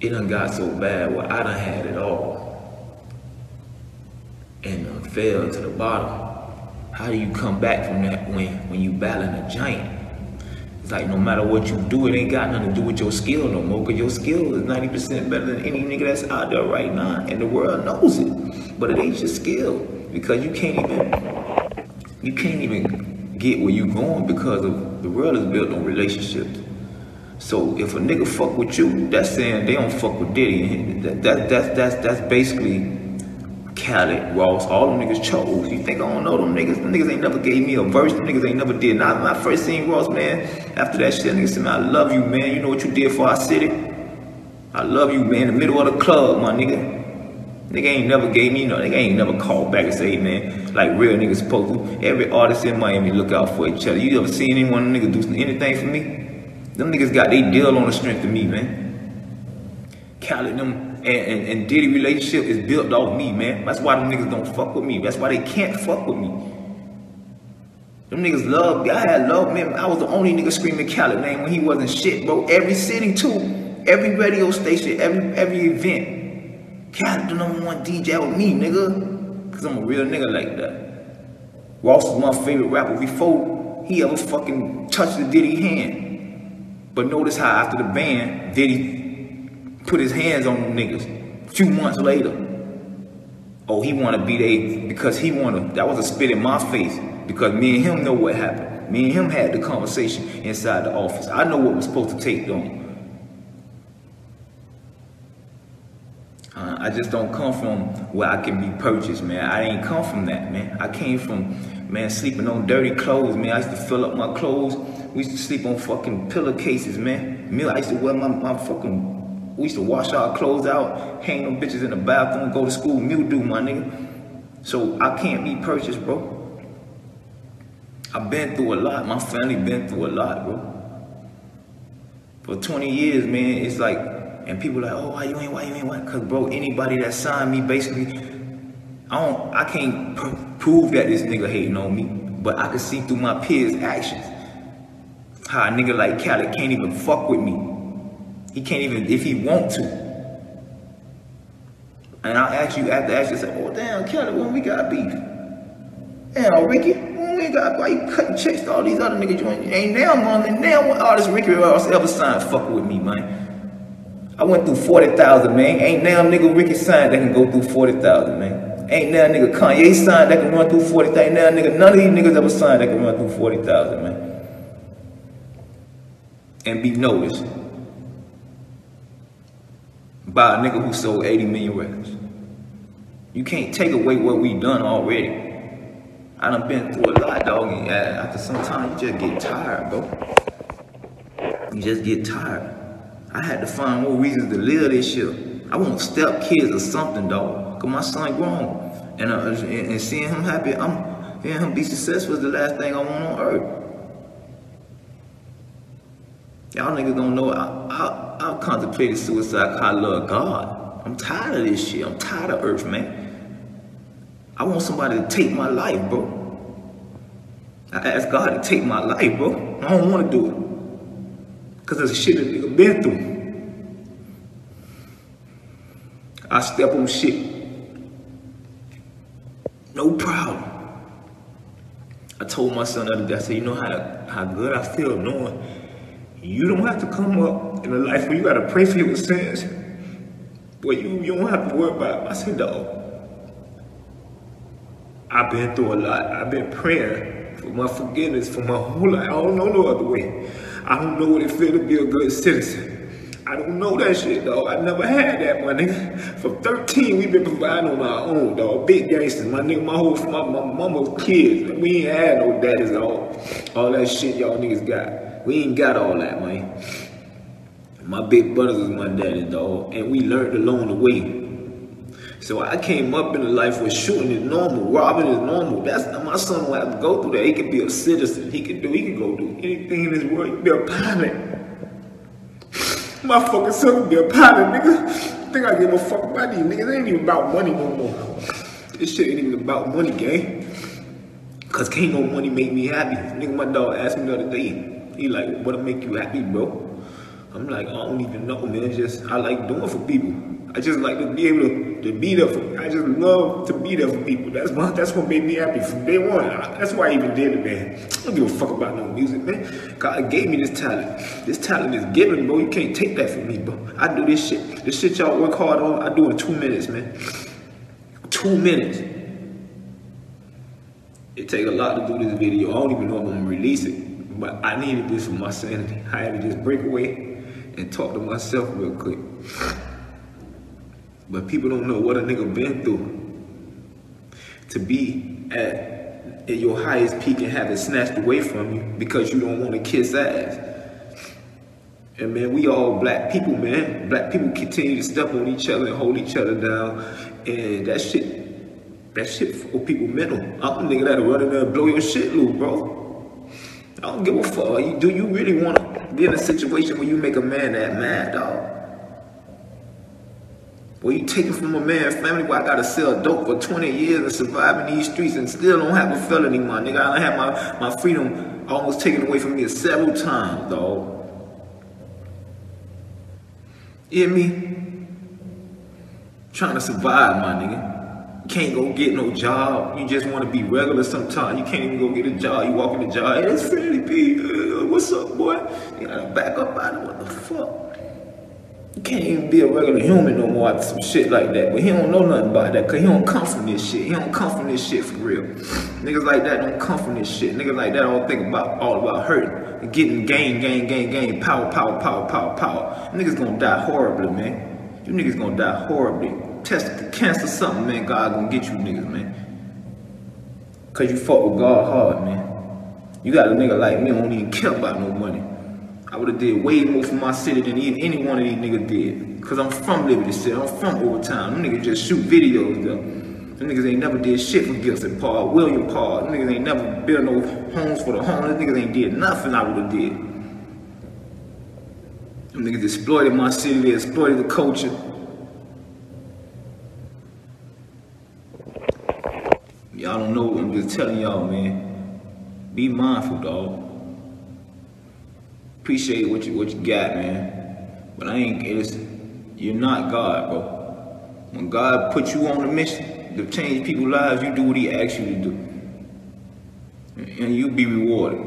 it done got so bad where I done had it all. And uh, fell to the bottom. How do you come back from that when, when you battling a giant? It's like no matter what you do, it ain't got nothing to do with your skill no more, because your skill is 90% better than any nigga that's out there right now, and the world knows it. But it ain't your skill, because you can't even, you can't even get where you going because of the world is built on relationships. So if a nigga fuck with you, that's saying they don't fuck with Diddy. That, that, that's, that's, that's basically Khaled, Ross, all them niggas chose. You think I don't know them niggas? Them niggas ain't never gave me a verse. Them niggas ain't never did. Now, when I first seen Ross, man, after that shit, niggas said, man, I love you, man. You know what you did for our city? I love you, man. In the middle of the club, my nigga. Nigga ain't never gave me, no, nigga ain't never called back and say, man, like real niggas supposed to. Every artist in Miami look out for each other. You ever seen anyone nigga do anything for me? Them niggas got they deal on the strength of me, man. Khaled, them and, and, and Diddy relationship is built off me, man. That's why them niggas don't fuck with me. That's why they can't fuck with me. Them niggas love me. I love, man. I was the only nigga screaming Khaled name when he wasn't shit, bro. Every city too. Every radio station, every every event. The number one DJ with me, nigga. Cause I'm a real nigga like that. Ross was my favorite rapper before he ever fucking touched the Diddy hand. But notice how after the band, Diddy put his hands on them niggas. Few months later. Oh, he wanna be there because he wanna, that was a spit in my face. Because me and him know what happened. Me and him had the conversation inside the office. I know what was supposed to take on. Uh, I just don't come from where I can be purchased, man. I ain't come from that, man. I came from, man, sleeping on dirty clothes, man. I used to fill up my clothes. We used to sleep on fucking pillowcases, man. Me, I used to wear my, my fucking, we used to wash our clothes out, hang them bitches in the bathroom, go to school, mildew, my nigga. So I can't be purchased, bro. I've been through a lot. My family been through a lot, bro. For 20 years, man, it's like, and people like, oh, why you ain't, why you ain't, why? Cause bro, anybody that signed me, basically, I don't, I can't pr prove that this nigga hating on me, but I can see through my peers' actions how a nigga like Khaled can't even fuck with me. He can't even, if he want to. And I'll ask you after ask you, say, oh damn, Khaled, when we got beef? Damn, Ricky, when we got, why you cutting checks to all these other niggas? You ain't, ain't now, man, now what this Ricky Ross ever signed fuck with me, man. I went through 40,000, man. Ain't now nigga Ricky signed that can go through 40,000, man. Ain't now nigga Kanye signed that can run through 40,000. Ain't now nigga, none of these niggas ever signed that can run through 40,000, man. And be noticed by a nigga who sold 80 million records. You can't take away what we done already. I done been through a lot, dog, and uh, after some time, you just get tired, bro. You just get tired. I had to find more reasons to live this shit. I want step kids or something, dog. Cause my son grown. And, uh, and seeing him happy, I'm seeing him be successful is the last thing I want on earth. Y'all niggas don't know I, I, I contemplated suicide cause I love God. I'm tired of this shit. I'm tired of earth, man. I want somebody to take my life, bro. I asked God to take my life, bro. I don't want to do it. Cause there's shit that nigga been through. I step on shit. No problem. I told my son the other day, I said, you know how, how good I feel knowing you don't have to come up in a life where you gotta pray for your sins. Where you, you don't have to worry about it. I said, dog, I've been through a lot. I've been praying for my forgiveness for my whole life. I don't know no other way. I don't know what it feels to be a good citizen. I don't know that shit, dog. I never had that, my nigga. For 13, we been providing on our own, dog. Big gangsters, my nigga. My whole, my, my mama's kids. We ain't had no daddies, all, all that shit y'all niggas got. We ain't got all that, man. My big brothers was my daddy, dog. And we learned along the way. So I came up in a life where shooting is normal, robbing is normal. That's not my son don't have to go through that. He can be a citizen. He can do. He can go do anything in this world. He can be a pilot. My fucking son can be a pilot, nigga. I think I give a fuck about these niggas. It ain't even about money no more. This shit ain't even about money, gang. Cause can't no money make me happy. Nigga, my dog asked me the other day. He like, what'll make you happy, bro? I'm like, I don't even know, man. It's just I like doing for people. I just like to be able to, to be there for. I just love to be there for people. That's what that's what made me happy from day one. I, that's why I even did it, man. I don't give a fuck about no music, man. God gave me this talent. This talent is given, bro. You can't take that from me, bro. I do this shit. This shit y'all work hard on, I do in two minutes, man. Two minutes. It take a lot to do this video. I don't even know if I'm gonna release it, but I needed this for my sanity. I had to just break away and talk to myself real quick. But people don't know what a nigga been through to be at, at your highest peak and have it snatched away from you because you don't want to kiss ass. And man, we all black people, man. Black people continue to step on each other and hold each other down. And that shit, that shit for people mental. I'm the nigga that'll run in there and blow your shit loose, bro. I don't give a fuck. Do you really want to be in a situation where you make a man that mad, dog? Boy, you taking from a man family where I gotta sell dope for 20 years and survive in these streets and still don't have a felony, my nigga. I done had my, my freedom almost taken away from me several times, dog. You hear me? Trying to survive, my nigga. Can't go get no job. You just want to be regular sometimes. You can't even go get a job. You walk in the job, hey, it's Freddy P. Uh, what's up, boy? You gotta back up out of what the fuck? You can't even be a regular human no more after some shit like that. But he don't know nothing about that, cause he don't come from this shit. He don't come from this shit for real. Niggas like that don't come from this shit. Niggas like that don't think about all about hurting and getting gain, gain, gain, gain, power, power, power, power, power. Niggas gonna die horribly, man. You niggas gonna die horribly. Test cancer something, man. God gonna get you niggas, man. Cause you fuck with God hard, man. You got a nigga like me who don't even care about no money. I would have did way more for my city than even any one of these niggas did. Cause I'm from Liberty City, I'm from Overtown. Them niggas just shoot videos though. Them niggas ain't never did shit for Gibson Park, William Park. Them niggas ain't never built no homes for the homeless. Them niggas ain't did nothing I would have did. Them niggas exploited my city, they exploited the culture. Y'all don't know, what I'm just telling y'all, man. Be mindful, dog appreciate what you what you got, man. But I ain't it's you're not God, bro. When God put you on a mission to change people's lives, you do what he asks you to do. And you be rewarded.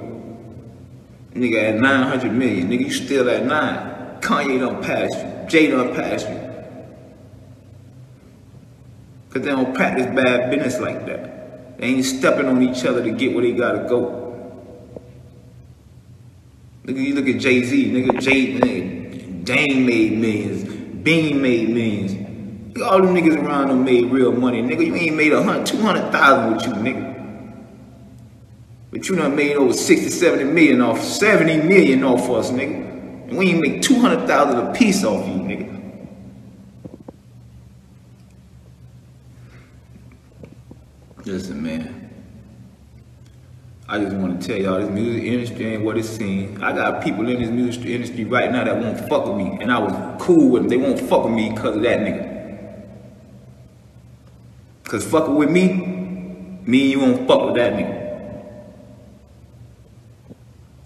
Nigga at 900 million, nigga, you still at nine. Kanye don't pass you. Jay done passed you. Cause they don't practice bad business like that. They ain't stepping on each other to get where they gotta go. Nigga, you look at Jay Z, nigga, Jay, nigga, Dame made millions, Bean made millions. All them niggas around them made real money, nigga. You ain't made a hundred, two hundred thousand with you, nigga. But you done made over 60, 70 million off, 70 million off us, nigga. And we ain't make 200,000 a piece off you, nigga. Listen, man. I just want to tell y'all, this music industry ain't what it seems. I got people in this music industry right now that won't fuck with me, and I was cool with them. They won't fuck with me because of that nigga. Cause fucking with me, me and you won't fuck with that nigga.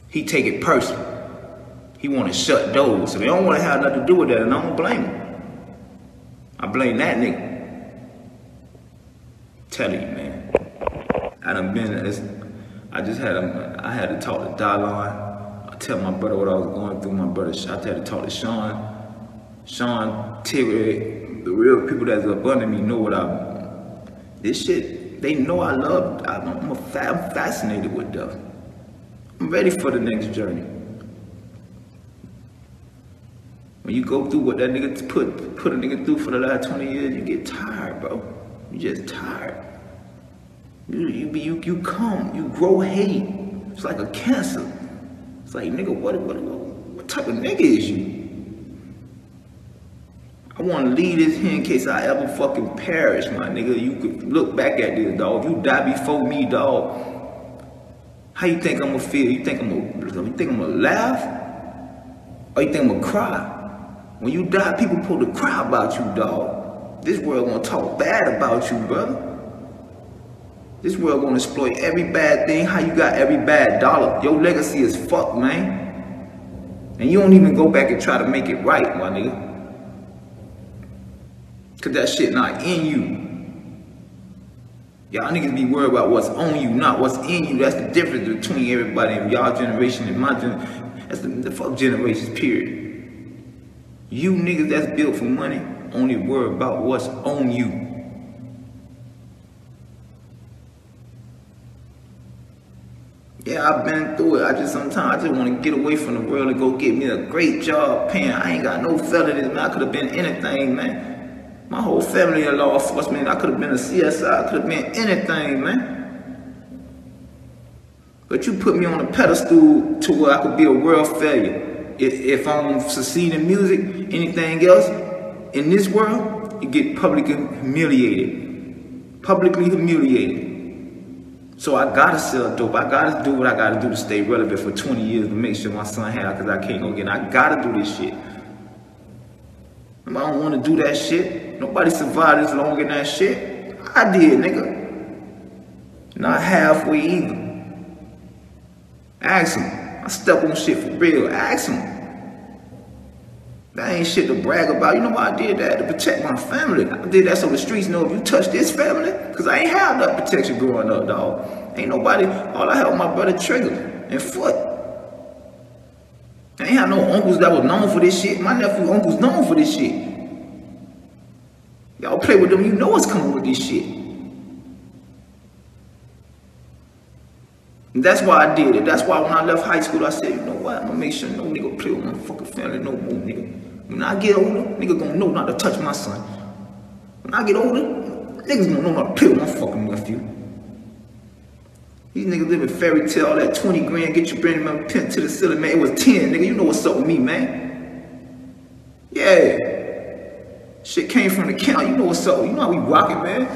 He take it personal. He want to shut doors, so they don't want to have nothing to do with that, and I don't blame him. I blame that nigga. Telling you, man. I done been. I just had a, I had to talk to Dylon. I tell my brother what I was going through. My brother, I had to talk to Sean. Sean, Terry, the real people that's up under me know what I. This shit, they know I love. I'm, I'm, a, I'm fascinated with death. I'm ready for the next journey. When you go through what that nigga put put a nigga through for the last 20 years, you get tired, bro. You just tired. You, you, you, you come, you grow hate. It's like a cancer. It's like, nigga, what, what, what type of nigga is you? I want to leave this here in case I ever fucking perish, my nigga. You could look back at this, dog. You die before me, dog. How you think I'm gonna feel? You think I'm gonna, you think I'm gonna laugh? Or you think I'm gonna cry? When you die, people pull to cry about you, dog. This world gonna talk bad about you, brother. This world gonna exploit every bad thing. How you got every bad dollar? Your legacy is fucked, man. And you don't even go back and try to make it right, my nigga. Cause that shit not in you. Y'all niggas be worried about what's on you, not what's in you. That's the difference between everybody in y'all generation and my generation. That's the, the fuck generations, period. You niggas that's built for money only worry about what's on you. Yeah, I've been through it. I just sometimes I just want to get away from the world and go get me a great job paying. I ain't got no felonies, man. I could have been anything, man. My whole family in law enforcement. I could have been a CSI. I could have been anything, man. But you put me on a pedestal to where I could be a world failure. If, if I'm succeeding in music, anything else in this world, you get publicly humiliated. Publicly humiliated. So I gotta sell dope. I gotta do what I gotta do to stay relevant for 20 years to make sure my son have, cause I can't go get. I gotta do this shit. I don't want to do that shit. Nobody survived this long in that shit. I did, nigga. Not halfway either. Ask him. I step on shit for real. Ask him. That ain't shit to brag about. You know why I did that? To protect my family. I did that so the streets know if you touch this family, because I ain't have that protection growing up, dog. Ain't nobody, all I had was my brother Trigger and Foot. I ain't have no uncles that was known for this shit. My nephew uncle's known for this shit. Y'all play with them, you know what's coming with this shit. And that's why I did it. That's why when I left high school, I said, you know what? I'm gonna make sure no nigga play with my fucking family no more, nigga. When I get older, nigga gonna know not to touch my son. When I get older, niggas gonna know not to play with my fucking nephew. These niggas live in fairy tale, all that 20 grand, get your brand man pent to the ceiling, man. It was 10, nigga. You know what's up with me, man. Yeah. Shit came from the count. You know what's up. You know how we rockin', man.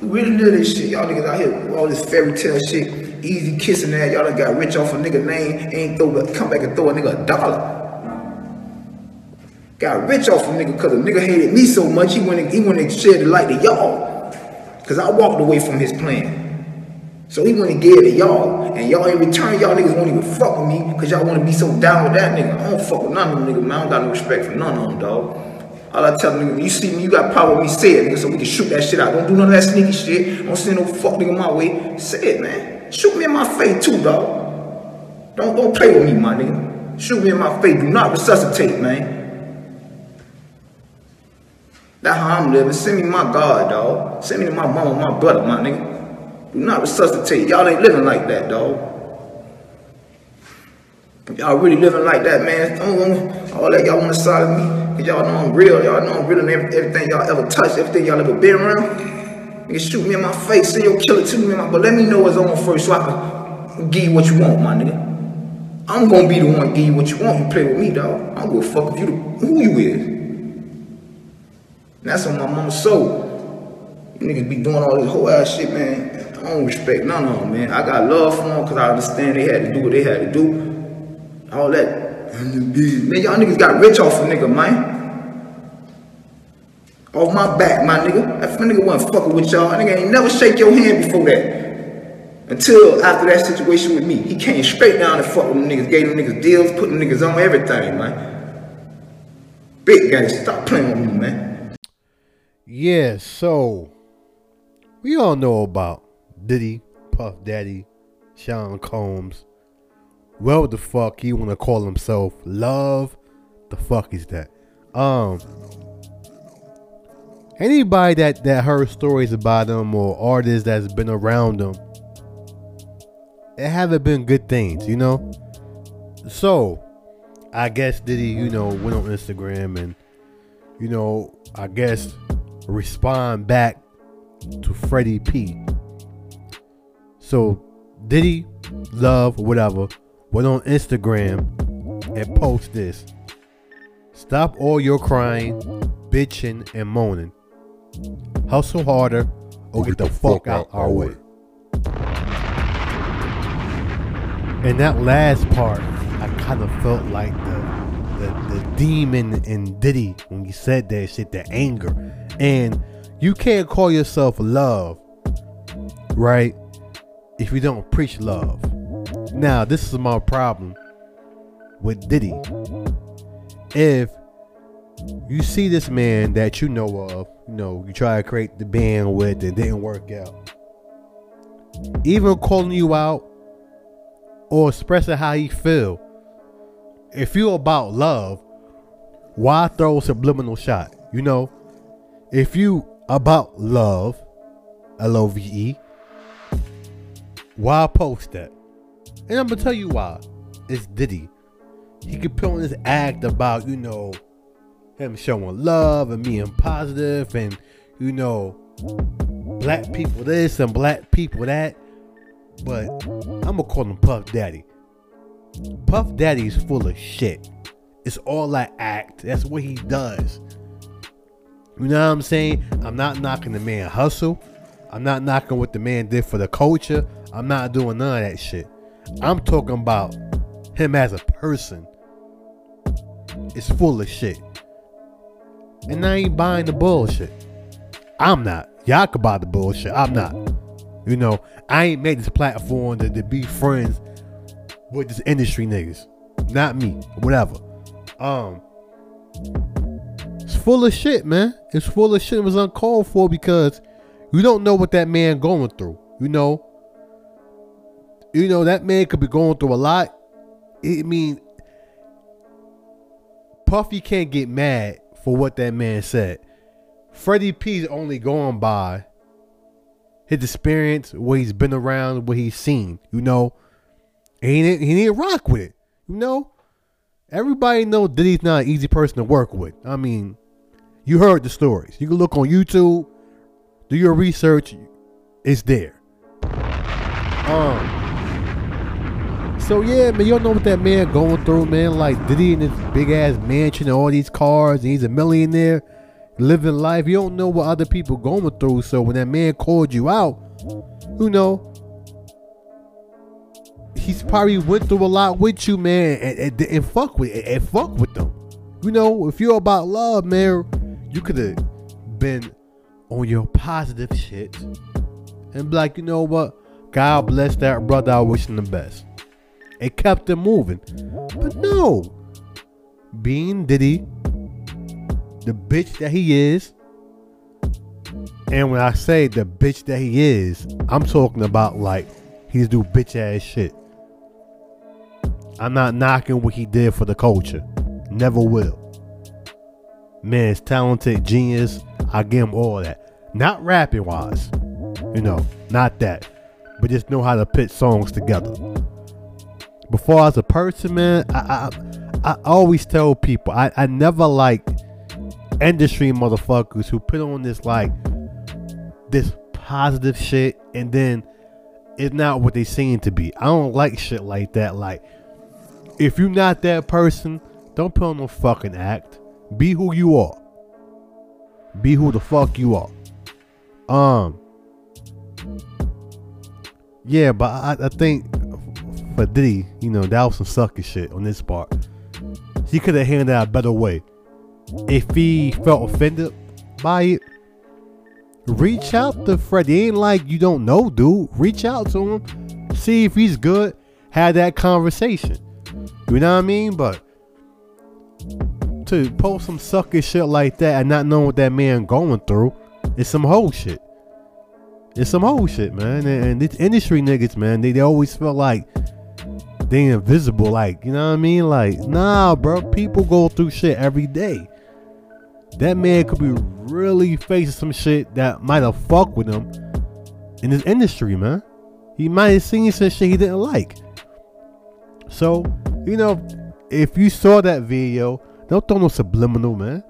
We really live this shit. Y'all niggas out here all this fairy tale shit. Easy kissing that. Y'all done got rich off a nigga name. Ain't throw come back and throw a nigga a dollar. Got rich off a nigga because a nigga hated me so much he went he went and shared the light to y'all. Cause I walked away from his plan. So he went and gave it to y'all. And y'all in return, y'all niggas won't even fuck with me because y'all want to be so down with that nigga. I don't fuck with none of them niggas, man. I don't got no respect for none of them, dog. All I tell them, nigga, you see me, you got power with me, say it, nigga, so we can shoot that shit out. Don't do none of that sneaky shit. Don't send no fuck nigga my way. Say it, man. Shoot me in my face too, dog. Don't don't play with me, my nigga. Shoot me in my face. Do not resuscitate, man. That's how I'm living. Send me my God, dog. Send me to my mama, my brother, my nigga. Do not resuscitate. Y'all ain't living like that, dog. Y'all really living like that, man. Don't, all that y'all on the side of me, cause y'all know I'm real. Y'all know I'm real and everything y'all ever touched, everything y'all ever been around. Nigga, shoot me in my face, send your killer to me, but let me know what's on first so I can give you what you want, my nigga. I'm gonna be the one give you what you want. You play with me, dog. I don't give a fuck you who you is. That's on my mama's soul. You niggas be doing all this whole ass shit, man. I don't respect none of them, man. I got love for them because I understand they had to do what they had to do. All that. Man, y'all niggas got rich off a nigga, man. Off my back, my nigga. That nigga wasn't fucking with y'all. Nigga ain't never shake your hand before that. Until after that situation with me. He came straight down and fuck with them niggas, gave them niggas deals, put them niggas on everything, man. Big guy, stop playing with me, man. Yeah, so we all know about Diddy, Puff Daddy, Sean Combs. Well, the fuck he wanna call himself? Love? The fuck is that? Um, anybody that that heard stories about them or artists that's been around them, it haven't been good things, you know. So, I guess Diddy, you know, went on Instagram and, you know, I guess respond back to Freddy P. So Diddy, Love, whatever, went on Instagram and post this. Stop all your crying, bitching, and moaning. Hustle harder or get the fuck out our way. And that last part, I kind of felt like the the, the demon in Diddy when he said that shit, the anger. And you can't call yourself love, right? If you don't preach love. Now, this is my problem with Diddy. If you see this man that you know of, you know, you try to create the band with, it didn't work out. Even calling you out or expressing how he feel. If you about love, why throw a subliminal shot? You know, if you about love, L O V E, why post that? And I'm gonna tell you why. It's Diddy. He could put on this act about, you know, him showing love and being positive and, you know, black people this and black people that. But I'm gonna call him Puff Daddy. Puff Daddy's full of shit. It's all that act. That's what he does. You know what I'm saying? I'm not knocking the man hustle. I'm not knocking what the man did for the culture. I'm not doing none of that shit. I'm talking about him as a person. It's full of shit. And I ain't buying the bullshit. I'm not. Y'all can buy the bullshit. I'm not. You know, I ain't made this platform to, to be friends with this industry niggas. Not me. Whatever. Um It's full of shit, man. It's full of shit. It was uncalled for because you don't know what that man going through. You know. You know, that man could be going through a lot. I mean, Puffy can't get mad for what that man said. Freddy P's only going by his experience, what he's been around, what he's seen. You know, he didn't, he didn't rock with it. You know, everybody know Diddy's not an easy person to work with. I mean, you heard the stories. You can look on YouTube, do your research. It's there. Um. So yeah, man, you don't know what that man going through, man. Like Diddy in his big ass mansion and all these cars, and he's a millionaire, living life. You don't know what other people going through. So when that man called you out, you know, he's probably went through a lot with you, man, and, and, and fuck with and, and fuck with them. You know, if you're about love, man, you could have been on your positive shit and be like, you know what? God bless that brother. I wish him the best. It kept him moving. But no. Being Diddy, the bitch that he is, and when I say the bitch that he is, I'm talking about like he's do bitch ass shit. I'm not knocking what he did for the culture. Never will. Man is talented, genius. I give him all that. Not rapping wise. You know, not that. But just know how to put songs together. Before as a person, man, I, I, I always tell people I, I never like industry motherfuckers who put on this like this positive shit and then it's not what they seem to be. I don't like shit like that. Like, if you're not that person, don't put on no fucking act. Be who you are. Be who the fuck you are. Um. Yeah, but I, I think for Diddy, you know, that was some sucker shit on this part. He could have handled that a better way. If he felt offended by it, reach out to Freddie. Ain't like you don't know, dude. Reach out to him, see if he's good. Have that conversation. You know what I mean? But to post some sucker shit like that and not knowing what that man going through, it's some whole shit. It's some whole shit, man. And, and these industry niggas, man, they, they always feel like they invisible. Like, you know what I mean? Like, nah, bro. People go through shit every day. That man could be really facing some shit that might have fucked with him in this industry, man. He might have seen some shit he didn't like. So, you know, if you saw that video, don't throw no subliminal, man.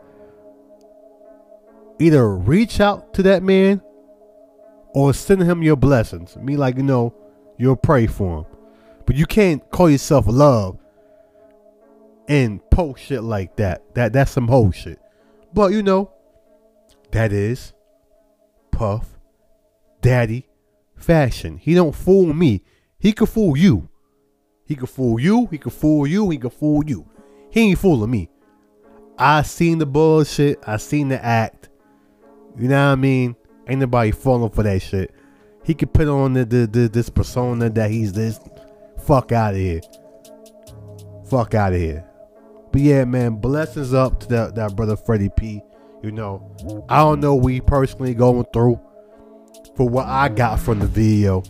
Either reach out to that man or send him your blessings. Me like, you know, you'll pray for him. But you can't call yourself love and post shit like that. That that's some whole shit. But you know, that is Puff Daddy fashion. He don't fool me. He could fool you. He could fool you. He could fool you. He could fool you. He ain't fooling me. I seen the bullshit. I seen the act. You know what I mean? Ain't nobody falling for that shit. He could put on the, the, the this persona that he's this. Fuck out of here. Fuck out of here. But yeah, man, blessings up to that, that brother Freddy P. You know, I don't know he personally going through. For what I got from the video,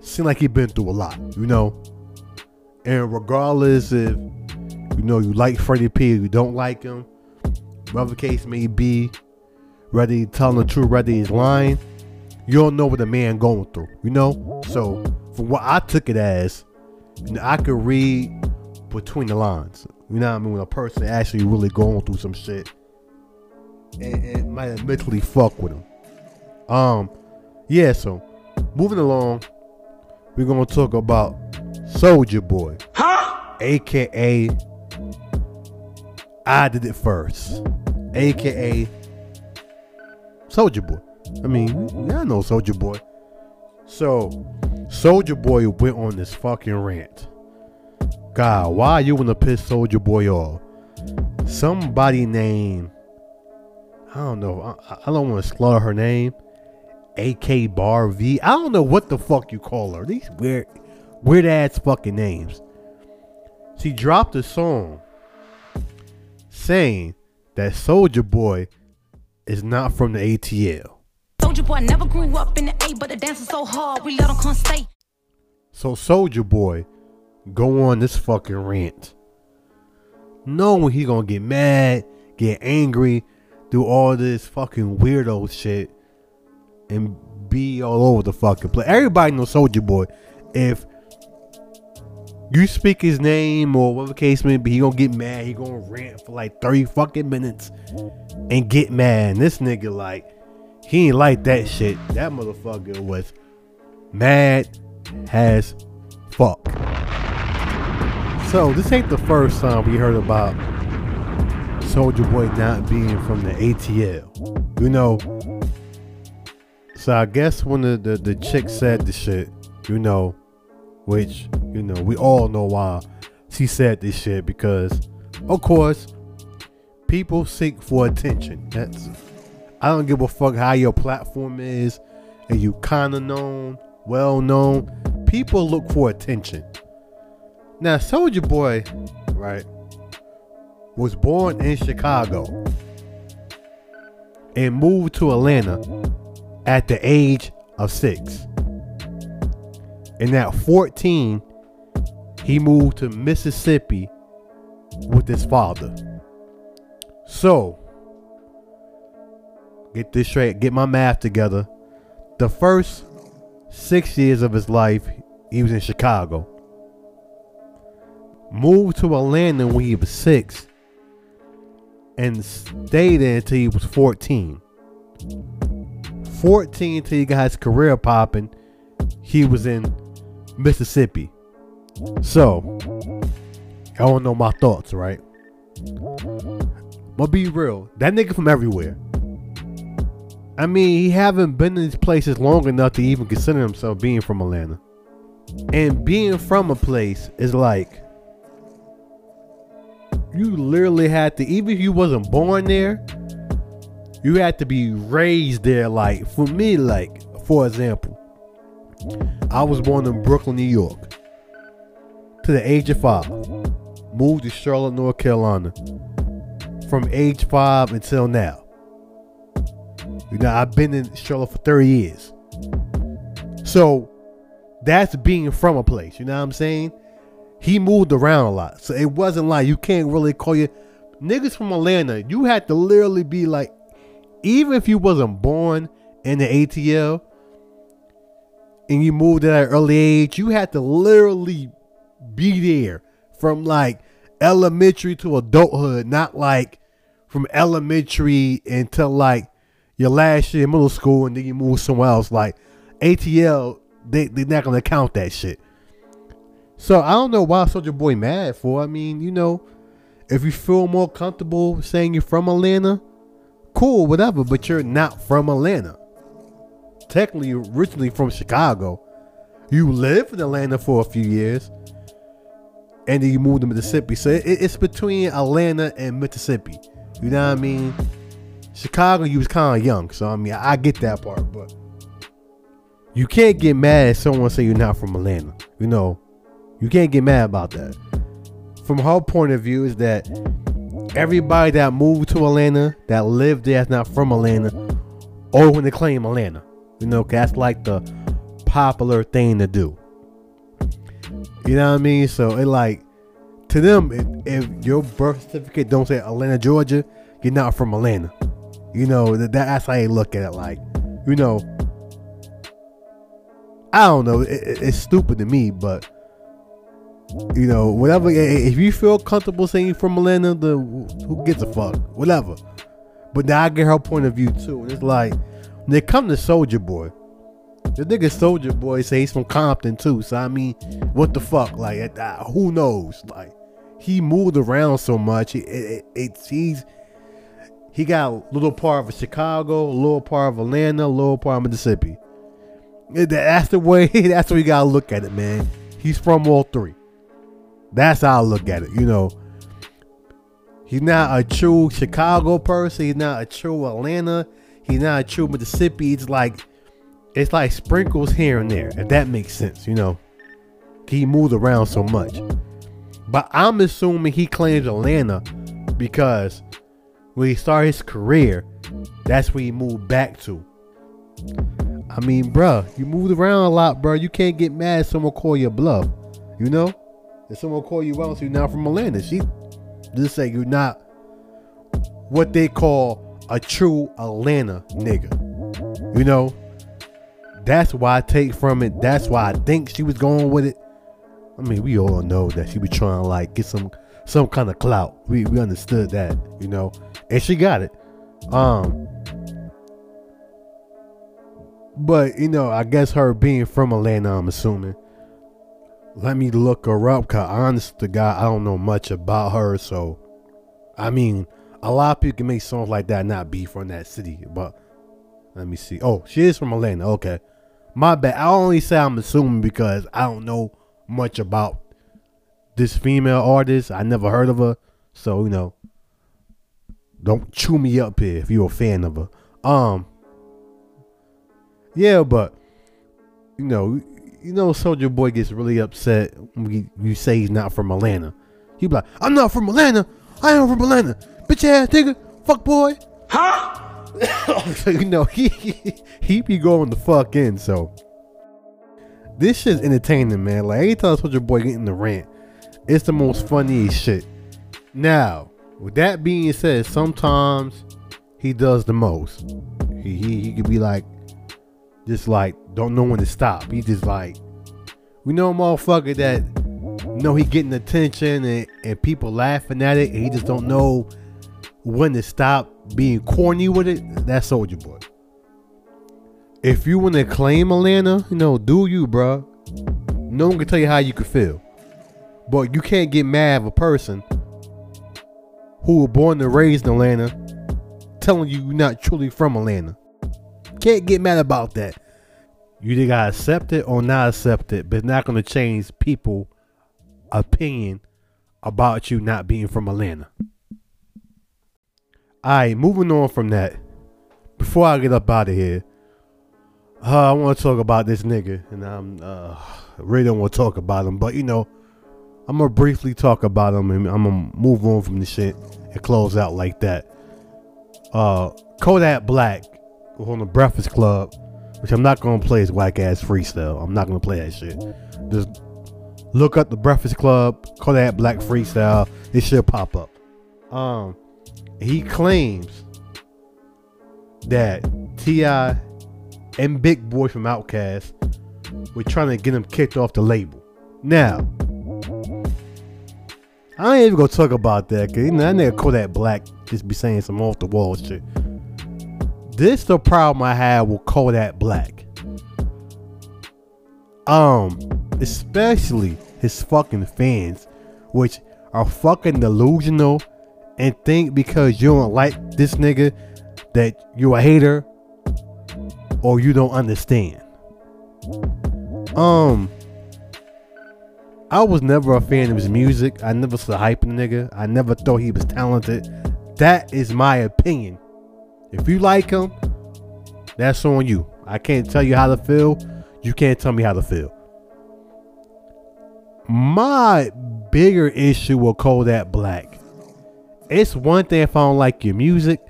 seemed like he been through a lot, you know. And regardless if you know you like Freddy P, you don't like him, whatever case may be, whether he's telling the truth, whether he's lying, you don't know what the man going through, you know. So from what I took it as, I could read between the lines. You know what I mean? When a person actually really going through some shit, and it might have mentally fuck with them. Um, yeah. So moving along, we're gonna talk about Soulja Boy, huh? AKA I did it first, AKA Soulja Boy. I mean, y'all know Soulja Boy. So, Soulja Boy went on this fucking rant. God, why are you wanna piss Soulja Boy off? Somebody named I don't know. I, I don't want to slaughter her name. Akbar V. I don't know what the fuck you call her. These weird, weird ass fucking names. She dropped a song saying that Soulja Boy is not from the ATL. Soulja Boy never grew up in the A, but the dancing so hard, we let him come stay. So Soulja Boy go on this fucking rant. Knowing he gonna get mad, get angry, do all this fucking weirdo shit, and be all over the fucking place. Everybody knows Soulja Boy. If you speak his name or whatever case may be, he gonna get mad. He gonna rant for like 30 fucking minutes and get mad. And this nigga like, he ain't like that shit. That motherfucker was mad as fuck. So this ain't the first time we heard about Soulja Boy not being from the ATL. You know. So I guess when the, the, the chick said the shit, you know, which, you know, we all know why she said this shit because of course people seek for attention. That's I don't give a fuck how your platform is and you kinda known, well known. People look for attention. Now Soulja Boy, right, was born in Chicago and moved to Atlanta at the age of six. And at 14, he moved to Mississippi with his father. So, get this straight, get my math together. The first six years of his life, he was in Chicago. Moved to Atlanta when he was six and stayed there until he was 14. 14 till he got his career popping, he was in Mississippi. So, I don't know my thoughts, right? But be real, that nigga from everywhere. I mean, he haven't been in these places long enough to even consider himself being from Atlanta. And being from a place is like you literally had to even if you wasn't born there, you had to be raised there. Like for me, like for example, I was born in Brooklyn, New York. To the age of five, moved to Charlotte, North Carolina. From age five until now. You know, I've been in Charlotte for 30 years. So that's being from a place. You know what I'm saying? He moved around a lot. So it wasn't like you can't really call you niggas from Atlanta. You had to literally be like, even if you wasn't born in the ATL and you moved at an early age, you had to literally be there from like elementary to adulthood, not like from elementary until like your last year in middle school and then you move somewhere else. Like ATL, they they're not gonna count that shit. So I don't know why Soulja Boy mad for. I mean, you know, if you feel more comfortable saying you're from Atlanta, cool, whatever. But you're not from Atlanta. Technically, originally from Chicago. You lived in Atlanta for a few years, and then you moved to Mississippi. So it, it's between Atlanta and Mississippi. You know what I mean? Chicago, you was kind of young, so I mean, I get that part, but you can't get mad if someone say you're not from Atlanta. You know, you can't get mad about that. From her point of view, is that everybody that moved to Atlanta, that lived there, is not from Atlanta, or when they claim Atlanta. You know, that's like the popular thing to do. You know what I mean? So it like to them, if, if your birth certificate don't say Atlanta, Georgia, you're not from Atlanta. You know that that's how they look at it. Like, you know, I don't know. It, it- it's stupid to me, but you know, whatever. If you feel comfortable saying from Atlanta, the who gives a fuck? Whatever. But now I get her point of view too. And it's like when they come to Soulja Boy, the nigga Soulja Boy say he's from Compton too. So I mean, what the fuck? Like, uh, who knows? Like, he moved around so much. It, it, it's he's he got a little part of Chicago, a little part of Atlanta, a little part of Mississippi. That's the way. That's what you gotta look at it, man. He's from all three. That's how I look at it. You know, He's not a true Chicago person. He's not a true Atlanta. He's not a true Mississippi. It's like it's like sprinkles here and there, if that makes sense, you know. He moves around so much. But I'm assuming he claims Atlanta because when he started his career, that's where he moved back to. I mean, bruh, you moved around a lot, bruh. You can't get mad if someone call you bluff. You know? If someone call you out, so you're from Atlanta. She just say you're not what they call a true Atlanta nigga. You know? That's why I take from it. That's why I think she was going with it. I mean, we all know that she was trying to like get some some kind of clout. We we understood that, you know, and she got it. Um, but you know, I guess her being from Atlanta, I'm assuming. Let me look her up, cause honest to God, I don't know much about her. So, I mean, a lot of people can make songs like that, not be from that city. But let me see. Oh, she is from Atlanta. Okay, my bad. I only say I'm assuming because I don't know much about this female artist. I never heard of her. So, you know, don't chew me up here if you're a fan of her. Um Yeah, but you know, you know Soulja Boy gets really upset when you say he's not from Atlanta. He be like, I'm not from Atlanta. I am from Atlanta. Bitch ass nigga, fuck boy. Huh? so you know he he be going the fuck in, so this shit's entertaining, man. Like every time Soulja Boy get in the rant, it's the most funniest shit. Now, with that being said, sometimes he does the most. He he, he could be like, just like don't know when to stop. He just like, we know motherfucker that know he getting attention and, and people laughing at it, and he just don't know when to stop being corny with it. That's Soulja Boy. If you want to claim Atlanta, you know, do you, bruh. No one can tell you how you could feel. But you can't get mad at a person who were born and raised in Atlanta telling you you're not truly from Atlanta. Can't get mad about that. You either gotta accept it or not accept it, but it's not gonna change people' opinion about you not being from Atlanta. Alright, moving on from that. Before I get up out of here, uh, I want to talk about this nigga, and I'm uh, really don't want to talk about him, but you know, I'm gonna briefly talk about him, and I'm gonna move on from the shit and close out like that. Uh, Kodak Black was on the Breakfast Club, which I'm not gonna play his whack ass freestyle. I'm not gonna play that shit. Just look up the Breakfast Club, Kodak Black freestyle. It should pop up. Um, he claims that T.I. and Big Boi from Outkast were trying to get him kicked off the label. Now, I ain't even gonna talk about that because you know, that nigga Kodak Black just be saying some off the wall shit. This the problem I have with Kodak Black. Um, especially his fucking fans, which are fucking delusional and think because you don't like this nigga that you're a hater or you don't understand. Um, I was never a fan of his music. I never saw hype in the nigga. I never thought he was talented. That is my opinion. If you like him, that's on you. I can't tell you how to feel. You can't tell me how to feel. My bigger issue with Kodak Black. It's one thing if I don't like your music,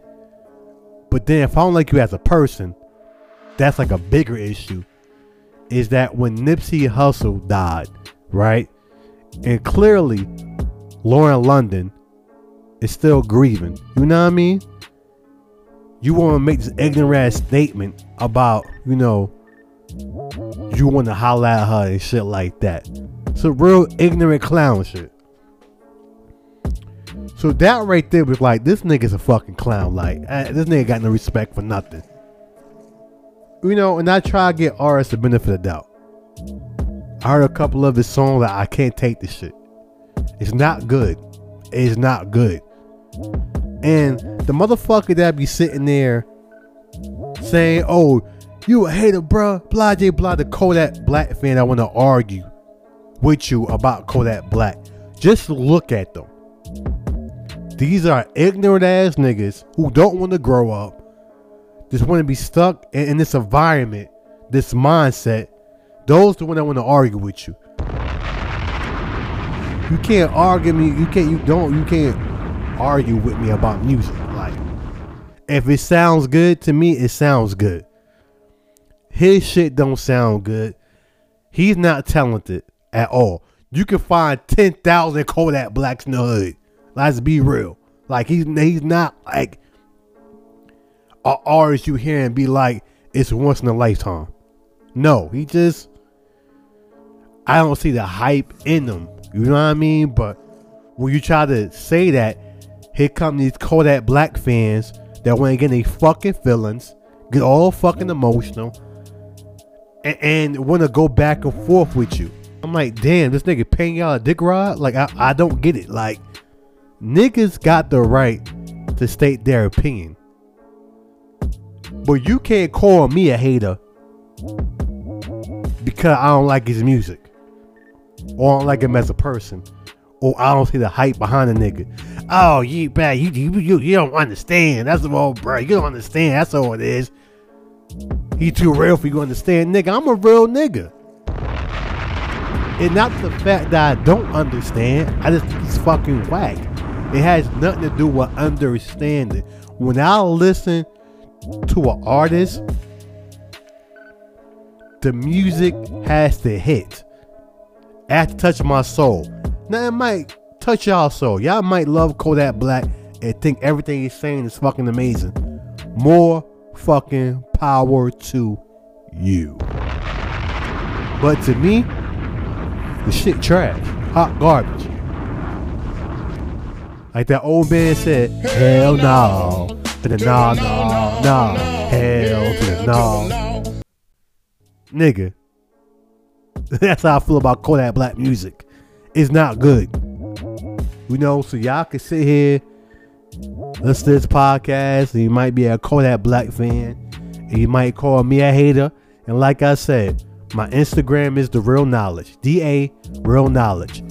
but then if I don't like you as a person, that's like a bigger issue. Is that when Nipsey Hussle died, right? And clearly, Lauren London is still grieving. You know what I mean? You want to make this ignorant statement about, you know, you want to holler at her and shit like that. It's a real ignorant clown shit. So that right there was like, this nigga's a fucking clown. Like, uh, this nigga got no respect for nothing. You know, and I try to get RS the benefit of the doubt. I heard a couple of his songs that I can't take this shit. It's not good. It's not good. And the motherfucker that be sitting there saying, "Oh, you a hater, bruh," blah blah blah. The Kodak Black fan, I want to argue with you about Kodak Black. Just look at them. These are ignorant ass niggas who don't want to grow up. Just want to be stuck in, in this environment, this mindset. Those the one that want to argue with you. You can't argue me. You can't. You don't. You can't argue with me about music. Like, if it sounds good to me, it sounds good. His shit don't sound good. He's not talented at all. You can find ten thousand Kodak Blacks in the hood. Let's be real. Like he's he's not like a artist you hear and be like it's once in a lifetime. No, he just I don't see the hype in them. You know what I mean? But when you try to say that, here come these Kodak Black fans that want to get their fucking feelings, get all fucking emotional, and, and want to go back and forth with you. I'm like, damn, this nigga paying y'all a dick rod? Like, I, I don't get it. Like, niggas got the right to state their opinion. But you can't call me a hater because I don't like his music. Or I don't like him as a person. Or I don't see the hype behind the nigga. Oh, you bad. You, you, you, you don't understand. That's all, bro. You don't understand. That's all it is. He too real for you to understand, nigga. I'm a real nigga. And not the fact that I don't understand. I just think he's fucking whack. It has nothing to do with understanding. When I listen to an artist, the music has to hit. To touch my soul. Now it might touch y'all soul. Y'all might love Kodak Black and think everything he's saying is fucking amazing. More fucking power to you. But to me, the shit trash. Hot garbage. Like that old man said, hell no. To the no, no, no. Hell to the no. Nigga. That's how I feel about Kodak Black music. It's not good. You know, so y'all can sit here, listen to this podcast, and you might be a Kodak Black fan, and you might call me a hater. And like I said, my Instagram is the real knowledge. D A real knowledge.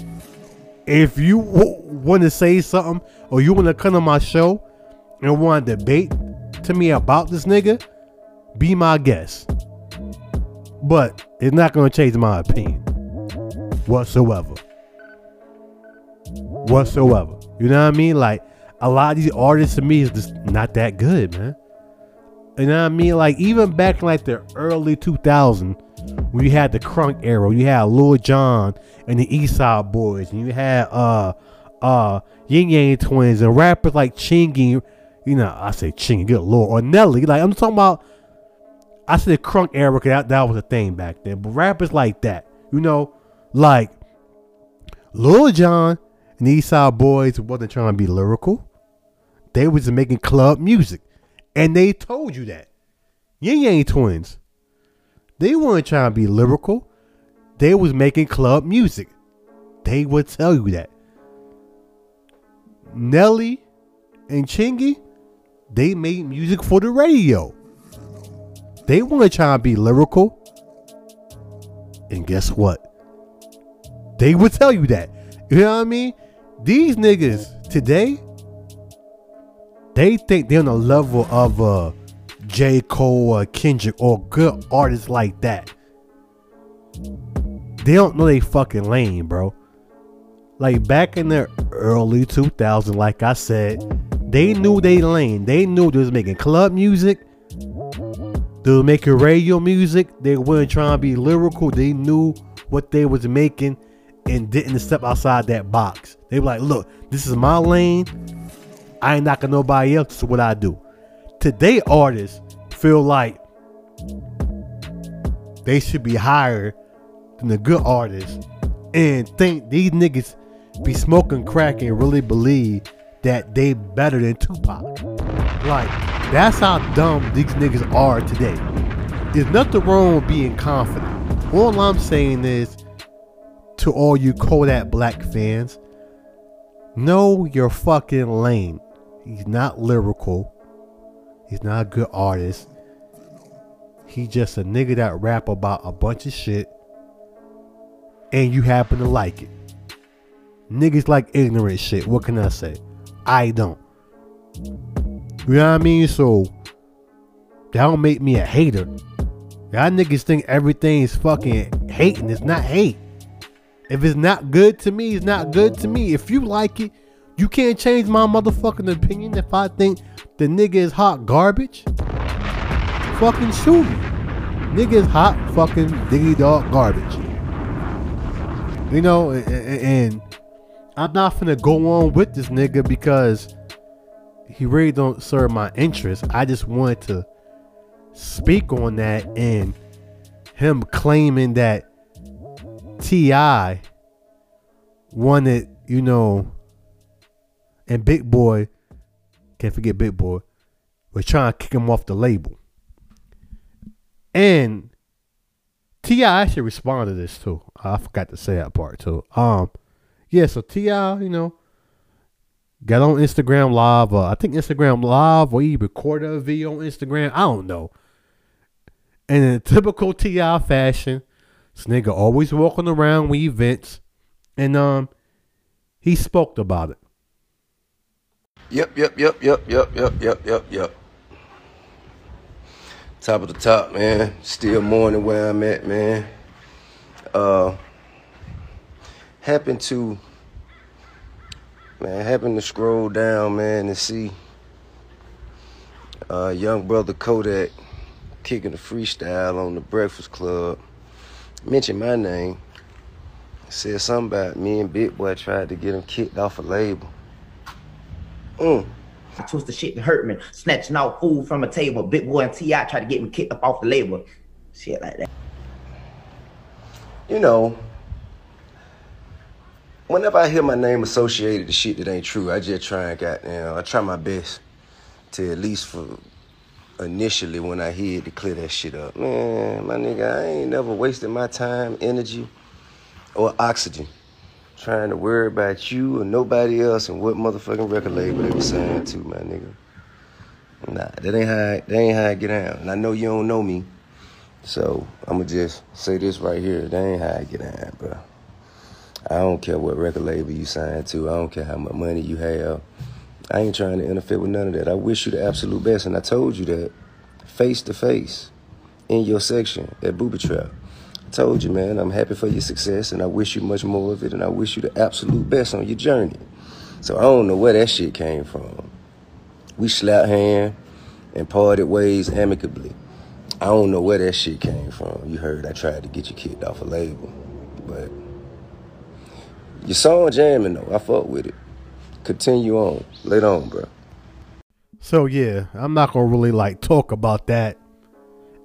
If you w- want to say something or you want to come on my show and want to debate to me about this nigga, be my guest. But it's not going to change my opinion whatsoever. Whatsoever. You know what I mean? Like, a lot of these artists to me is just not that good, man. You know what I mean? Like, even back in like the early 2000s, when you had the crunk era, you had Lil Jon and the East Side Boyz, and you had uh uh Ying Yang Twins and rappers like Chingy, you know, I say Chingy, good lord, or Nelly. Like I'm talking about I said crunk era because that, that was a thing back then. But rappers like that, you know, like Lil Jon and the East Side Boyz wasn't trying to be lyrical. They was making club music. And they told you that. Ying Yang Twins. They weren't trying to be lyrical. They was making club music. They would tell you that. Nelly and Chingy, they made music for the radio. They want to try to be lyrical. And guess what? They would tell you that. You know what I mean? These niggas today, they think they're on the level of uh J. Cole or Kendrick or good artists like that. They don't know they fucking lane, bro. Like back in the early 2000s, like I said, they knew they lane. They knew they was making club music. They were making radio music. They weren't trying to be lyrical. They knew what they was making and didn't step outside that box. They were like, look, this is my lane. I ain't knocking nobody else. This is what I do. Today artists feel like they should be higher than the good artists and think these niggas be smoking crack and really believe that they better than Tupac. Like, that's how dumb these niggas are today. There's nothing wrong with being confident. All I'm saying is to all you Kodak Black fans, know your fucking lane. He's not lyrical. He's not a good artist. He's just a nigga that rap about a bunch of shit and you happen to like it. Niggas like ignorant shit. What can I say? I don't. You know what I mean? So that don't make me a hater. Y'all niggas think everything is fucking hating. It's not hate. If it's not good to me, it's not good to me. If you like it, you can't change my motherfucking opinion if I think the nigga is hot garbage. Fucking shoot me. Nigga is hot fucking diggy dog garbage. You know, and, and I'm not finna go on with this nigga because he really don't serve my interest. I just wanted to speak on that and him claiming that T.I. wanted, you know, and Big Boi, can't forget Big Boi, was trying to kick him off the label. And T.I. actually responded to this too. I forgot to say that part too. Um, yeah, so T.I., you know, got on Instagram Live. Uh, I think Instagram Live or he recorded a video on Instagram. I don't know. And in typical T.I. fashion, this nigga always walking around with events. And um he spoke about it. Yep, yep, yep, yep, yep, yep, yep, yep, yep. Top of the top, man. Still mourning where I'm at, man. Uh happened to man, happened to scroll down, man, and see uh young brother Kodak kicking a freestyle on the Breakfast Club. Mentioned my name. Said something about me and Big Boi tried to get him kicked off a label. Mm. I twist the shit and hurt me, snatching out food from a table. Big Boi and T.I. tried to get me kicked up off the label. Shit like that. You know, whenever I hear my name associated to shit that ain't true, I just try and know, I try my best to at least for initially when I hear it to clear that shit up. Man, my nigga, I ain't never wasted my time, energy, or oxygen trying to worry about you or nobody else and what motherfucking record label they was signed to, my nigga. Nah, that ain't how I, that ain't how I get down. And I know you don't know me, so I'ma just say this right here. That ain't how I get down, bro. I don't care what record label you signed to. I don't care how much money you have. I ain't trying to interfere with none of that. I wish you the absolute best, and I told you that face to face in your section at Booby Trap. I told you, man, I'm happy for your success, and I wish you much more of it, and I wish you the absolute best on your journey. So I don't know where that shit came from. We slapped hand and parted ways amicably. I don't know where that shit came from. You heard I tried to get you kicked off a label, but your song jamming though. I fuck with it. Continue on. Later on, bro. So yeah, I'm not gonna really like talk about that.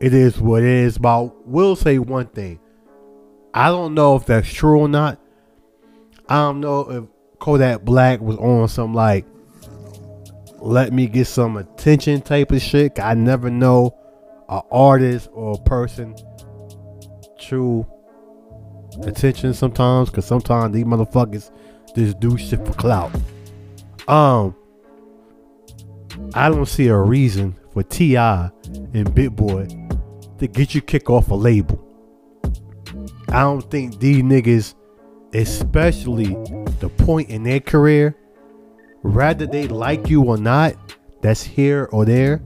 It is what it is. But I will say one thing. I don't know if that's true or not. I don't know if Kodak Black was on some like let me get some attention type of shit. I never know a artist or a person true attention sometimes because sometimes these motherfuckers just do shit for clout. Um, I don't see a reason for T.I. and Big Boi to get you kick off a label. I don't think these niggas, especially the point in their career, whether they like you or not, that's here or there,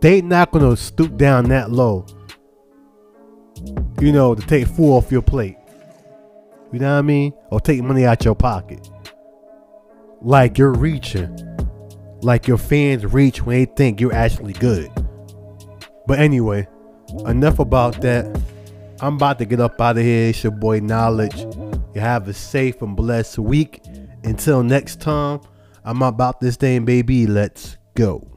they not gonna stoop down that low. You know, to take food off your plate. You know what I mean? Or take money out your pocket. Like you're reaching. Like your fans reach when they think you're actually good. But anyway, enough about that. I'm about to get up out of here. It's your boy Knowledge. You have a safe and blessed week. Until next time, I'm about this thing, baby. Let's go.